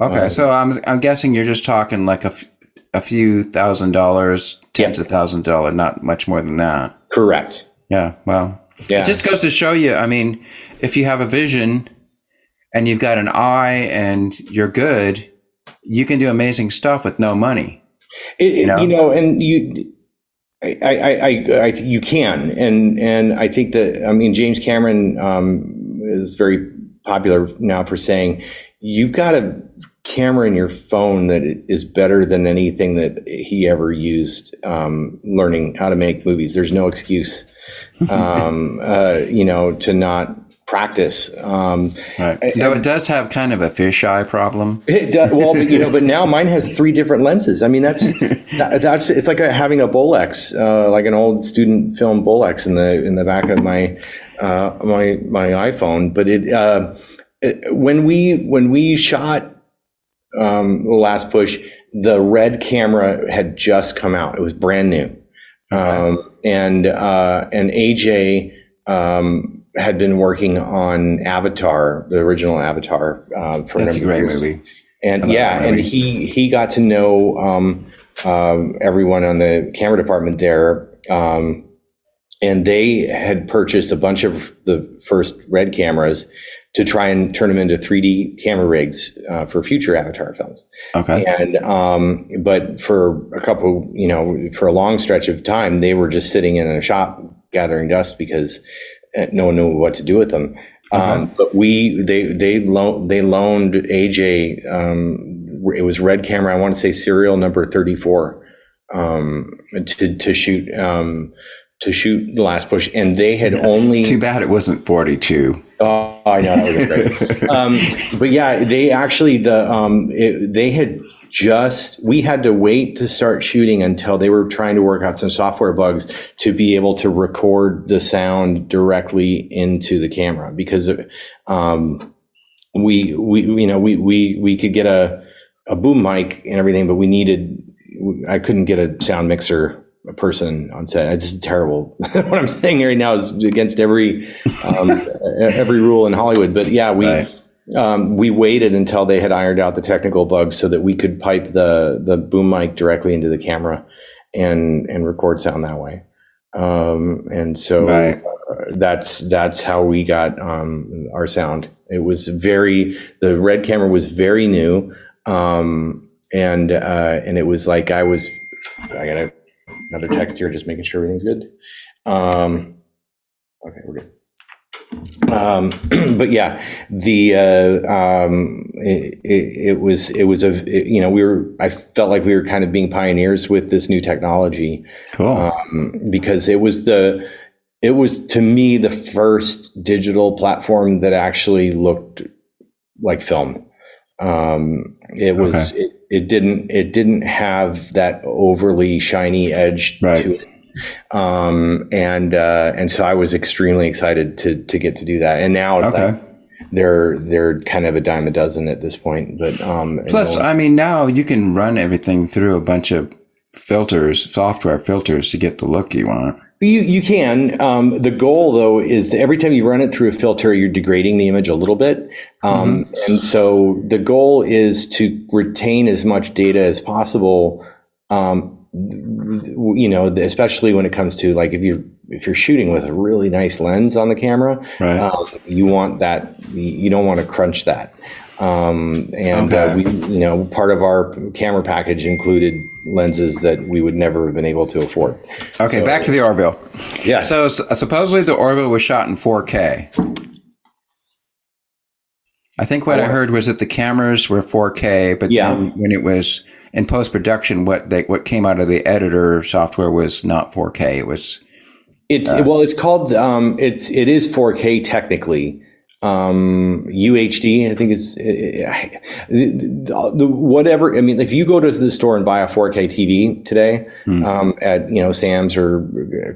Okay, Um, so I'm I'm guessing you're just talking like a, f- a few thousand dollars, tens of thousands of dollars, not much more than that. Correct. Yeah. Well, Yeah. it just goes to show you. I mean, if you have a vision and you've got an eye and you're good, you can do amazing stuff with no money. It, it- know? you know, and you, I, I, I, I, you can, and and I think that I mean James Cameron um, is very popular now for saying you've got a camera in your phone that is better than anything that he ever used um, learning how to make movies. There's no excuse, um, uh, you know, to not practice. Um, Right. Though it does have kind of a fisheye problem. it does well, but you know, but now mine has three different lenses. I mean, that's that, that's it's like a, having a Bolex, uh, like an old student film Bolex in the in the back of my uh, my my iPhone. But it, uh, it when we when we shot um, the last push, the red camera had just come out. It was brand new, um, and uh, and AJ um, had been working on Avatar, the original Avatar, uh, for That's a number of great years. movie. And yeah, and he he got to know um, um, everyone on the camera department there, um, and they had purchased a bunch of the first red cameras to try and turn them into 3D camera rigs uh, for future Avatar films. Okay. And um, but for a couple, you know, for a long stretch of time, they were just sitting in a shop gathering dust because uh, no one knew what to do with them. Um, but we they they loan they loaned AJ um, it was red camera I want to say serial number thirty four um, to to shoot um, to shoot the last push and they had only Too bad it wasn't 42. Oh, I know that was great. um, but yeah, they actually the um, it, they had just we had to wait to start shooting until they were trying to work out some software bugs to be able to record the sound directly into the camera because um, we we you know we we we could get a a boom mic and everything, but we needed I couldn't get a sound mixer a person on set. This is terrible. what I'm saying right now is against every um, every rule in Hollywood. But yeah, we Right. um, we waited until they had ironed out the technical bugs so that we could pipe the the boom mic directly into the camera and and record sound that way. Um, and so Right. uh, that's that's how we got um, our sound. It was very the red camera was very new, um, and uh, and it was like I was. I got a, another text here, just making sure everything's good. Um, okay, we're good. Um, but yeah, the uh, um, it, it, it was it was a it- you know we were I felt like we were kind of being pioneers with this new technology Cool. um, because it was the it was to me the first digital platform that actually looked like film. Um, it was it, it didn't it didn't have that overly shiny edge Right. to it. Um, and uh, and so I was extremely excited to to get to do that. And now it's Okay. like they're they're kind of a dime a dozen at this point. But um, Plus, you know, I mean, now you can run everything through a bunch of filters, software filters to get the look you want. You you can. Um, the goal though is that every time you run it through a filter, you're degrading the image a little bit, um, and so the goal is to retain as much data as possible Um, you know, especially when it comes to like if you're if you're shooting with a really nice lens on the camera, Right. um, you want that. You don't want to crunch that. Um, and uh, we, you know, part of our camera package included lenses that we would never have been able to afford. Okay, So- back to the Orville. Yes. So supposedly the Orville was shot in 4K. I think what I Oh. heard was that the cameras were 4K, but Yeah. then when it was in post production, what they what came out of the editor software was not 4K. It was It's well, it's called um, it's it is 4K technically. Um, UHD, I think it's uh, the, the, whatever. I mean, if you go to the store and buy a 4K TV today um, at you know Sam's or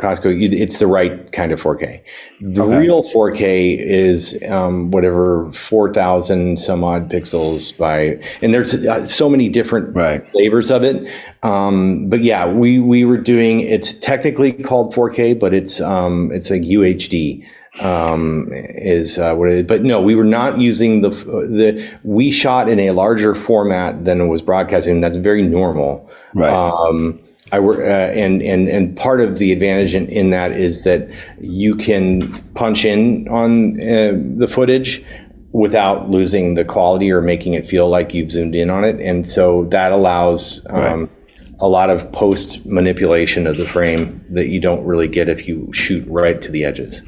Costco, you, it's the right kind of 4K. The Okay. real 4K is um, whatever 4,000 some odd pixels by, and there's uh, so many different right. flavors of it. Um, but yeah, we we were doing. It's technically called 4K, but it's um, it's like UHD um, is uh, what it is. But no, we were not using the the. We shot in a larger format than it was broadcasting. And that's very normal. Right. Um, I were, uh, and and and part of the advantage in, in that is that you can punch in on uh, the footage without losing the quality or making it feel like you've zoomed in on it, and so that allows um, a lot of post manipulation of the frame that you don't really get if you shoot right to the edges.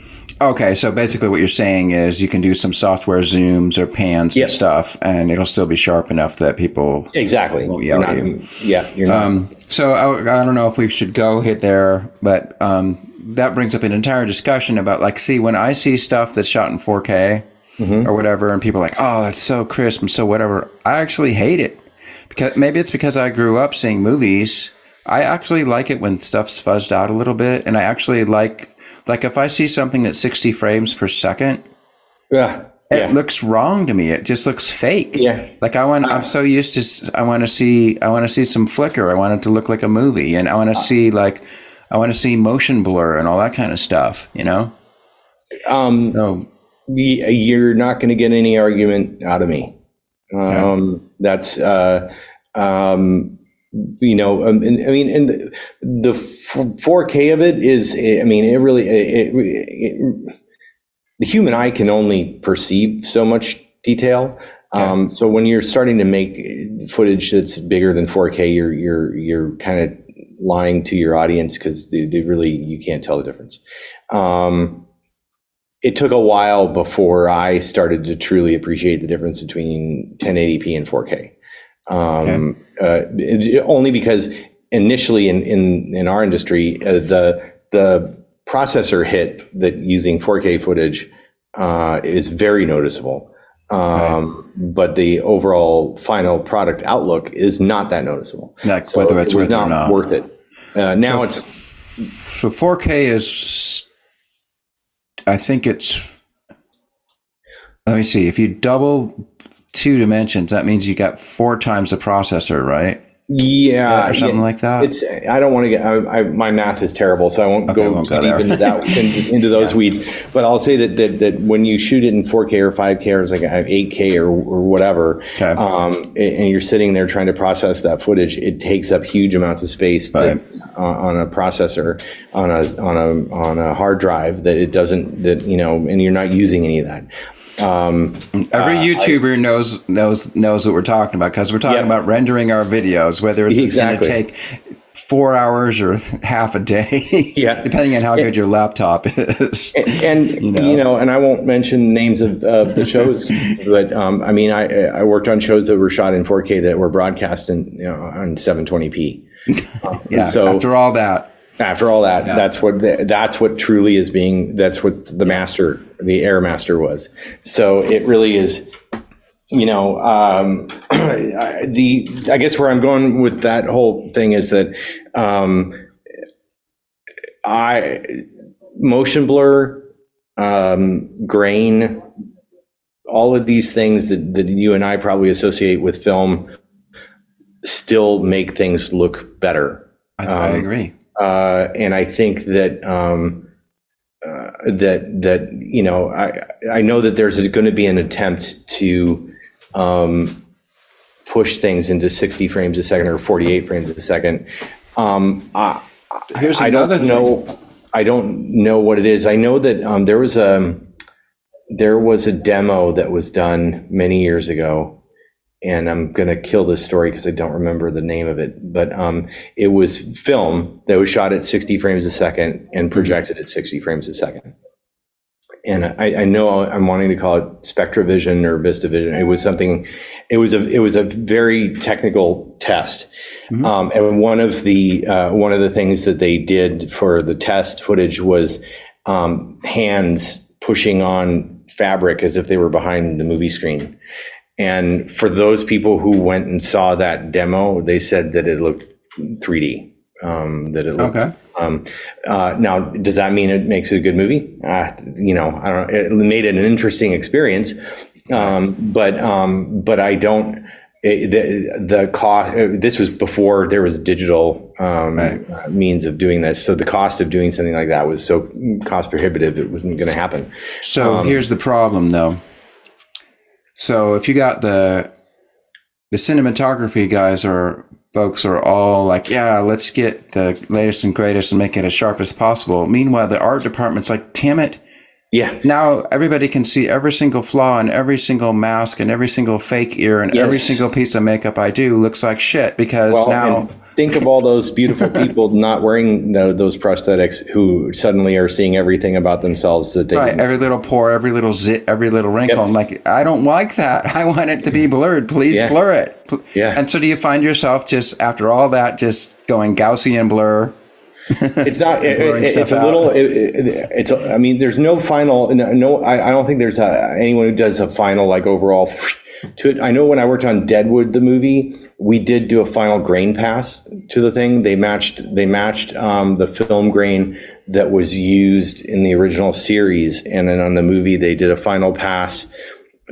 Okay, so basically what you're saying is you can do some software zooms or pans and stuff, and it'll still be sharp enough that people. Exactly. Won't yell at you. Yeah, you're not. Um, so I, I don't know if we should go hit there, but um, that brings up an entire discussion about like, see, when I see stuff that's shot in 4K or whatever, and people are like, oh, that's so crisp and so whatever, I actually hate it because maybe it's because I grew up seeing movies. I actually like it when stuff's fuzzed out a little bit, and I actually like like if I see something that's 60 frames per second, yeah. it Yeah. looks wrong to me. It just looks fake. Yeah. Like I want, I'm so used to, I want to see. I want to see some flicker. I want it to look like a movie, and I want to see like, I want to see motion blur and all that kind of stuff. You know. Um, So you're not going to get any argument out of me. Um, That's, uh, um, you know, um, and, I mean, and the, the 4K of it is, I mean, it really, it, it, it, the human eye can only perceive so much detail. Um, so when you're starting to make footage that's bigger than 4K, you're you're you're kind of lying to your audience because they, they really you can't tell the difference. Um, it took a while before I started to truly appreciate the difference between 1080p and 4K. Um, uh, only because initially in, in, in our industry, uh, the, the processor hit that using 4K footage uh, is very noticeable. Um, But the overall final product outlook is not that noticeable. like So whether it's it was worth not, not. worth it. Uh, now it's So 4K is. I think it's. Let me see. If you double two dimensions, that means you got four times the processor, right? yeah, or something yeah. like that. It's. I don't want to get. I, I, my math is terrible, so I won't Okay, go won't go deep into that into, into those weeds. But I'll say that, that that when you shoot it in 4K or 5K or it's like 8K or, or whatever, Okay. um, and, and you're sitting there trying to process that footage, it takes up huge amounts of space that, uh, on a processor on a on a on a hard drive that it doesn't that you know, and you're not using any of that. Um, Every YouTuber knows knows knows what we're talking about because we're talking about rendering our videos, whether it's Exactly. going to take four hours or half a day, Yeah. depending on how good your laptop is. and you know. and I won't mention names of, of the shows, but um, I mean, I I worked on shows that were shot in 4K that were broadcast in you know, on 720p. Um, Yeah. so after all that, after all that, that's what the, that's what truly is being. That's what the master, the Air Master, was. So it really is. You know, um, the I guess where I'm going with that whole thing is that um, I motion blur, um, grain, all of these things that, that you and I probably associate with film still make things look better. I, I Um, agree. Uh, and I think that um, uh, that that you know I I know that there's going to be an attempt to um, push things into 60 frames a second or 48 frames a second. Um, I, Here's I don't know. I don't know what it is. I know that um, there was a there was a demo that was done many years ago, and I'm gonna kill this story because I don't remember the name of it. But um, it was film that was shot at 60 frames a second and projected at 60 frames a second. And I, I know I'm wanting to call it SpectraVision or VistaVision. It was something. It was a it was a very technical test, um, and one of the uh, one of the things that they did for the test footage was um, hands pushing on fabric as if they were behind the movie screen. And for those people who went and saw that demo, they said that it looked 3D. Um, that it looked Okay. um, uh, now, does that mean it makes it a good movie? Uh, you know, I don't. It made it an interesting experience, um, but um, but I don't. It, the the cost. uh, This was before there was digital um, Right. means of doing this, so the cost of doing something like that was so cost prohibitive. It wasn't going to happen. So Um, here's the problem, though. So if you got the the cinematography guys or folks are all like, yeah, let's get the latest and greatest and make it as sharp as possible. Meanwhile, the art department's like, damn it. Yeah, Now everybody can see every single flaw and every single mask and every single fake ear and every single piece of makeup I do looks like shit because Well, now think of all those beautiful people not wearing tho- those prosthetics who suddenly are seeing everything about themselves that they Right, every little pore, every little zit, every little wrinkle. Yep. I'm like, I don't like that. I want it to be blurred. Please Yeah. blur it. Yeah. And so, do you find yourself just after all that, just going Gaussian blur? it's not it, it- it's a out. little it, it, it's a, i mean there's no final no, no I, I don't think there's a, anyone who does a final like overall to it i know when i worked on deadwood the movie we did do a final grain pass to the thing they matched they matched um, the film grain that was used in the original series and then on the movie they did a final pass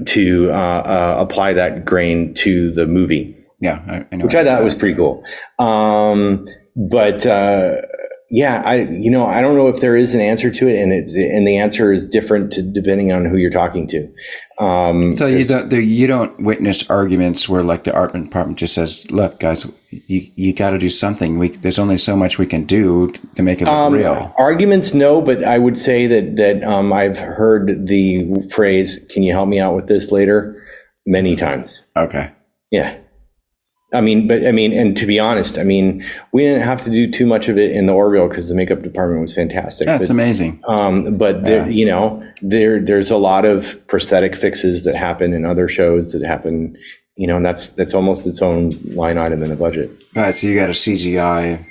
to uh, uh, apply that grain to the movie Yeah, I, I know. which I thought was pretty cool. Um, but uh, yeah, I you know I don't know if there is an answer to it, and it's and the answer is different to, depending on who you're talking to. Um, so you don't the, you don't witness arguments where like the art department just says, "Look, guys, you you got to do something. We there's only so much we can do to make it look Um, real." Arguments, no, but I would say that that um, I've heard the phrase "Can you help me out with this later?" many times. Okay. Yeah. I mean, but I mean, and to be honest, I mean, we didn't have to do too much of it in the Orville because the makeup department was fantastic. That's But- amazing. Um, but there, you know, there there's a lot of prosthetic fixes that happen in other shows that happen, you know, and that's that's almost its own line item in the budget. Right. So you got a CGI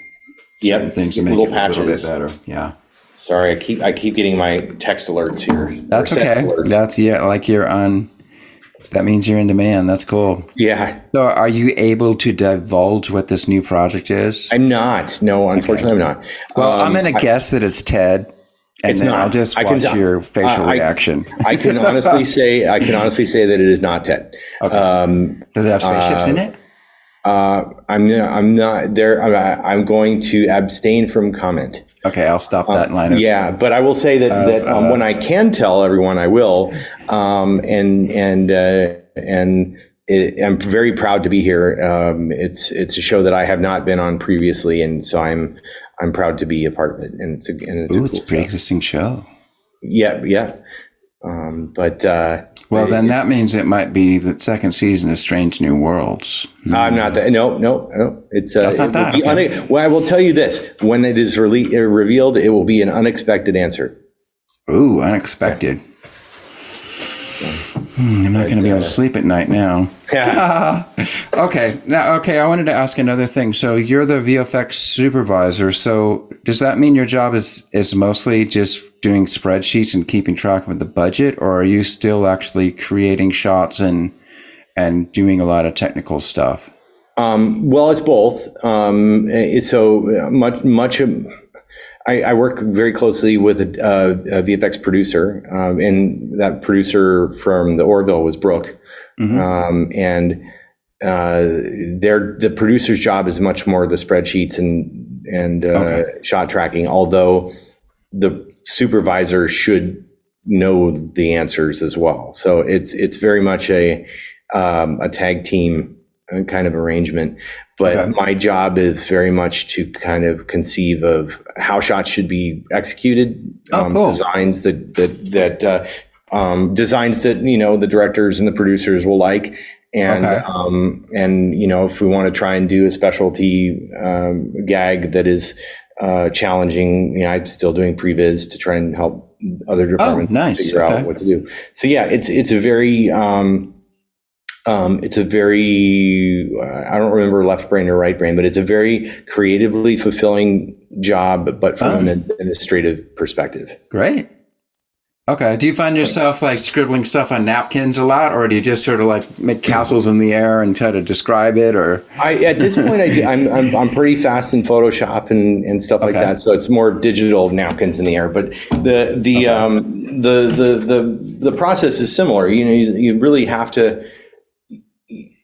Yep, things to make little it look a little bit better. Yeah. Sorry, I keep I keep getting my text alerts here. That's okay. alerts. That's yeah, like you're on. That means you're in demand. That's cool. yeah, So, are you able to divulge what this new project is? I'm not. No, unfortunately, I'm not. well, I'm Um, going to guess that it's Ted, and It's then not. I'll just I can watch your facial I- I- reaction. I can honestly say I can honestly say that it is not Ted. Um, Does it have spaceships in uh, it? uh, I'm I'm not there. I'm, I'm going to abstain from comment. Okay, I'll stop that line. Of, Yeah, but I will say that that um, when I can tell everyone, I will, um, and and uh, and it, I'm very proud to be here. Um, it's it's a show that I have not been on previously, and so I'm I'm proud to be a part of it. And it's a, and it's Ooh, a cool show. pre-existing show. Yeah, yeah. Um, but uh, Well, then that means it might be the second season of Strange New Worlds. I'm not that. No, no, no. It's uh, That's not it that, okay. well, I will tell you this: when it is rele- uh, revealed, it will be an unexpected answer. Ooh, unexpected. Hmm, I'm not going to be able to sleep at night now. Yeah. okay. Now, okay. I wanted to ask another thing. So you're the VFX supervisor. So does that mean your job is is mostly just doing spreadsheets and keeping track of the budget, or are you still actually creating shots and and doing a lot of technical stuff? Um, well, it's both. Um, eh, so much, much of, I, I work very closely with a, a VFX producer, um, and that producer from the Orville was Brooke, um, and uh, their the producer's job is much more the spreadsheets and and uh, Okay. shot tracking. Although the supervisor should know the answers as well. So it's it's very much a um, a tag team kind of arrangement. But Okay. my job is very much to kind of conceive of how shots should be executed, Oh, um, cool. designs that that that uh, um, designs that you know the directors and the producers will like. And Okay. um, and you know if we want to try and do a specialty um, gag that is uh, challenging, you know I'm still doing previs to try and help other departments Oh, nice. figure Okay. out what to do. So yeah, it's it's a very um, um, it's a very I don't remember left brain or right brain, but it's a very creatively fulfilling job, but from Oh. an administrative perspective. Great. Okay. Do you find yourself like scribbling stuff on napkins a lot, or do you just sort of like make castles in the air and try to describe it? Or I at this point I do, I'm, I'm I'm pretty fast in Photoshop and, and stuff like that. So it's more digital napkins in the air. But the the um the, the the the process is similar. You know, you, you really have to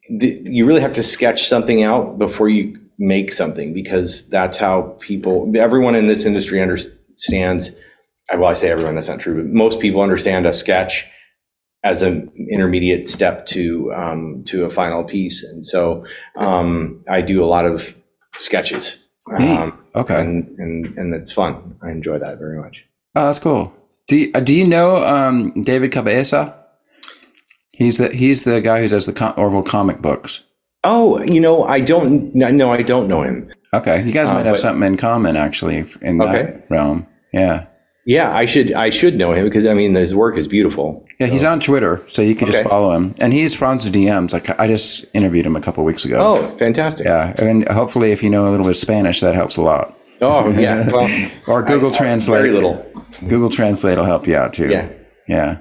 the, you really have to sketch something out before you make something because that's how people everyone in this industry understands. Well, I say everyone. That's not true, but most people understand a sketch as an intermediate step to um, to a final piece. And so um, I do a lot of sketches, um, okay. and and and it's fun. I enjoy that very much. Oh, that's cool. Do you, uh, do you know um, David Cabeza? He's the he's the guy who does the com- Orville comic books. Oh, you know, I don't. No, I don't know him. Okay, you guys Uh, might have but- something in common actually in that Okay. realm. Yeah, Yeah, I should. I should know him because I mean, his work is beautiful. yeah. He's on Twitter, so you can just follow him. And he's Franz DMs. Like I just interviewed him a couple weeks ago. Oh, fantastic! Yeah, and hopefully, if you know a little bit of Spanish, that helps a lot. Oh, yeah. Well, Or Google I- Translate. Very little. Google Translate will help you out too. Yeah. Yeah.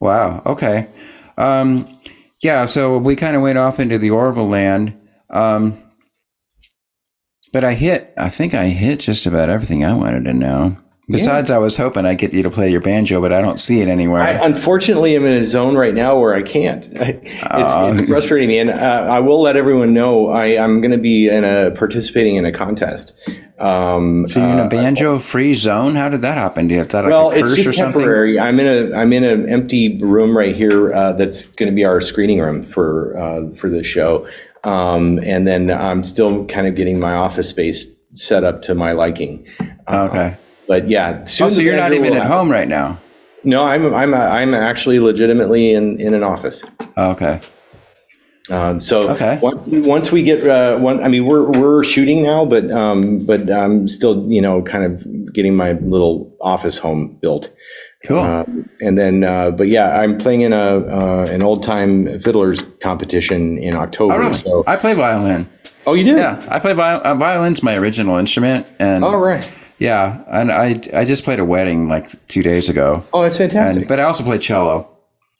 Wow. Okay. Um, yeah. So we kind of went off into the Orville land. Um, but I hit, I think I hit just about everything I wanted to know. Besides, I was hoping I'd get you to play your banjo, but I don't see it anywhere. I unfortunately am in a zone right now where I can't. it's, Oh. it's frustrating me, and uh, I will let everyone know I, I'm going to be in a participating in a contest. Um, so you're in uh, a banjo free zone? How did that happen? Is that like well, a it's just or something? temporary. I'm in a I'm in an empty room right here. Uh, that's going to be our screening room for uh, for the show. Um, and then I'm still kind of getting my office space set up to my liking. Uh, Okay. But yeah, soon Oh, so you're not even at happen. home right now? No, I'm I'm I'm actually legitimately in in an office. Okay. Um, so Okay. on- once we get uh, one, I mean, we're we're shooting now, but um, but I'm still you know kind of getting my little office home built. Cool. Um, and then, uh, but yeah, I'm playing in a uh, an old time fiddlers competition in October. oh? So, I play violin. oh, you do? Yeah, I play viol- uh, violin's my original instrument, and All right. Yeah, and I I just played a wedding like two days ago, Oh, that's fantastic. and, but I also play cello.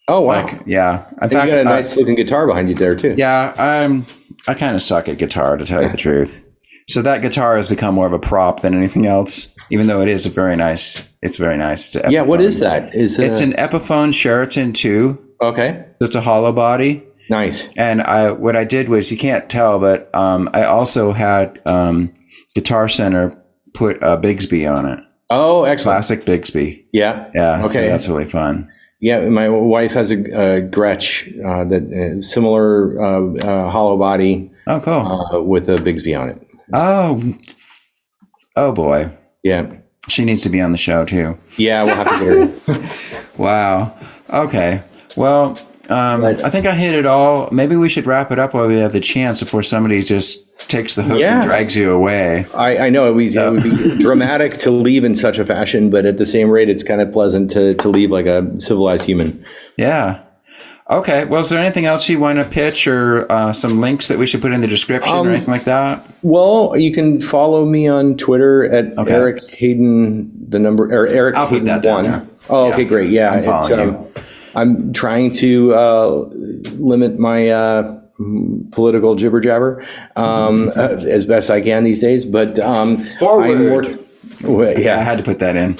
oh, wow. Like, yeah, in And you got a nice looking guitar behind you there too. yeah, I'm I kind of suck at guitar to tell you the truth. So that guitar has become more of a prop than anything else, even though it is a very nice. It's very nice. It's Yeah. what is that? Is it? It's a- an Epiphone Sheraton two. okay. It's a hollow body. Nice. And I, what I did was, you can't tell, but um, I also had um, Guitar Center put a Bigsby on it, Oh, excellent. classic Bigsby. Yeah. Yeah, so Okay. that's really fun. Yeah, my wife has a, a Gretsch uh, that uh, similar uh, uh, hollow body Oh, cool. uh, with a Bigsby on it. oh, oh boy, Yeah, she needs to be on the show too. yeah, we'll have to get her. Wow. Okay. Well, um, I think I hit it all. Maybe we should wrap it up while we have the chance before somebody just takes the hook Yeah. and drags you away. I, I know it, was, it would be dramatic to leave in such a fashion, but at the same rate, it's kind of pleasant to, to leave like a civilized human. Yeah. Okay. Well, is there anything else you want to pitch or uh, some links that we should put in the description Um, or anything like that? Well, you can follow me on Twitter at Okay. Eric Hayden, the number, or Eric I'll put that down one. Oh, Yeah. okay, great. Yeah, I'm following you. I'm trying to uh, limit my uh, political jibber jabber um, uh, as best I can these days. But um, Forward. I'm more, well, Yeah, I had to put that in.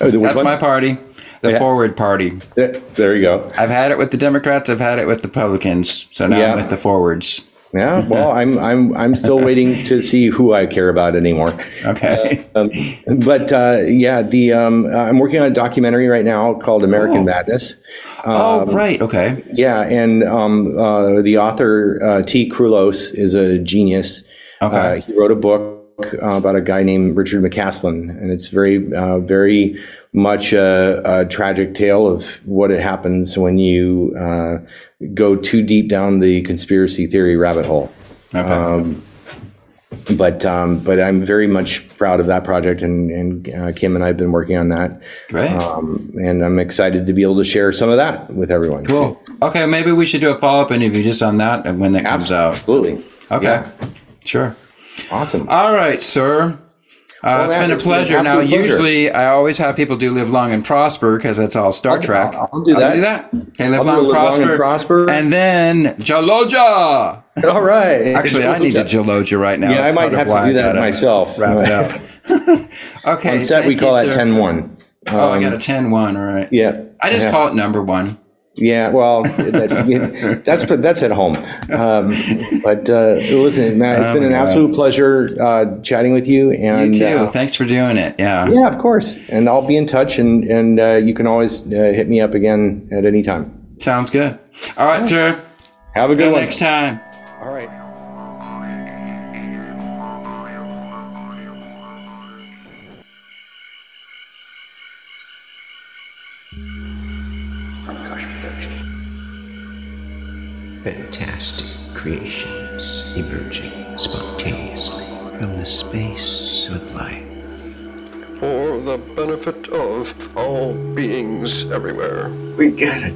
Oh, the- which That's one? my party, the Yeah. Forward Party. There, there you go. I've had it with the Democrats. I've had it with the Republicans. So now Yeah. I'm with the Forwards. Yeah, well, I'm I'm I'm still waiting to see who I care about anymore. Okay. Um, but uh, yeah, the um, I'm working on a documentary right now called American Cool. Madness. oh, um, right. Okay. Yeah, and um, uh, the author uh, Tea Krulos is a genius. Okay. Uh, he wrote a book uh, about a guy named Richard McCaslin, and it's very, uh, very much a, a tragic tale of what it happens when you uh, go too deep down the conspiracy theory rabbit hole. Okay. Um, but um, but I'm very much proud of that project, and and uh, Kim and I have been working on that, Great. um, and I'm excited to be able to share some of that with everyone. cool. Okay, maybe we should do a follow up interview just on that and when that comes out. Absolutely. Okay. Yeah. Sure. Awesome. All right, sir. Uh, it's been a it's been an pleasure. Now, pleasure. usually I always have people do live long and prosper because that's all Star I'll- Trek. I'll- I'll do that. do that. Okay, live long, a live long prosper, and prosper. and then Jaloja. All right. Actually, I need to Jaloja right now. Yeah, I might have to do that myself. Wrap it up. okay. On set, we call you, that 10 1. Oh, I got a 10 1. All right. Yeah. I just yeah. call it number one. Yeah, well, that, that's that's at home. Um, but uh, listen, Matt, it's Oh been an God. absolute pleasure uh, chatting with you. And You too. uh, Thanks for doing it. Yeah. yeah, of course. And I'll be in touch, and and uh, you can always uh, hit me up again at any time. Sounds good. All right, sir. Have a good Till one. next time. All right. Creations emerging spontaneously from the space of life. for the benefit of all beings everywhere. We gotta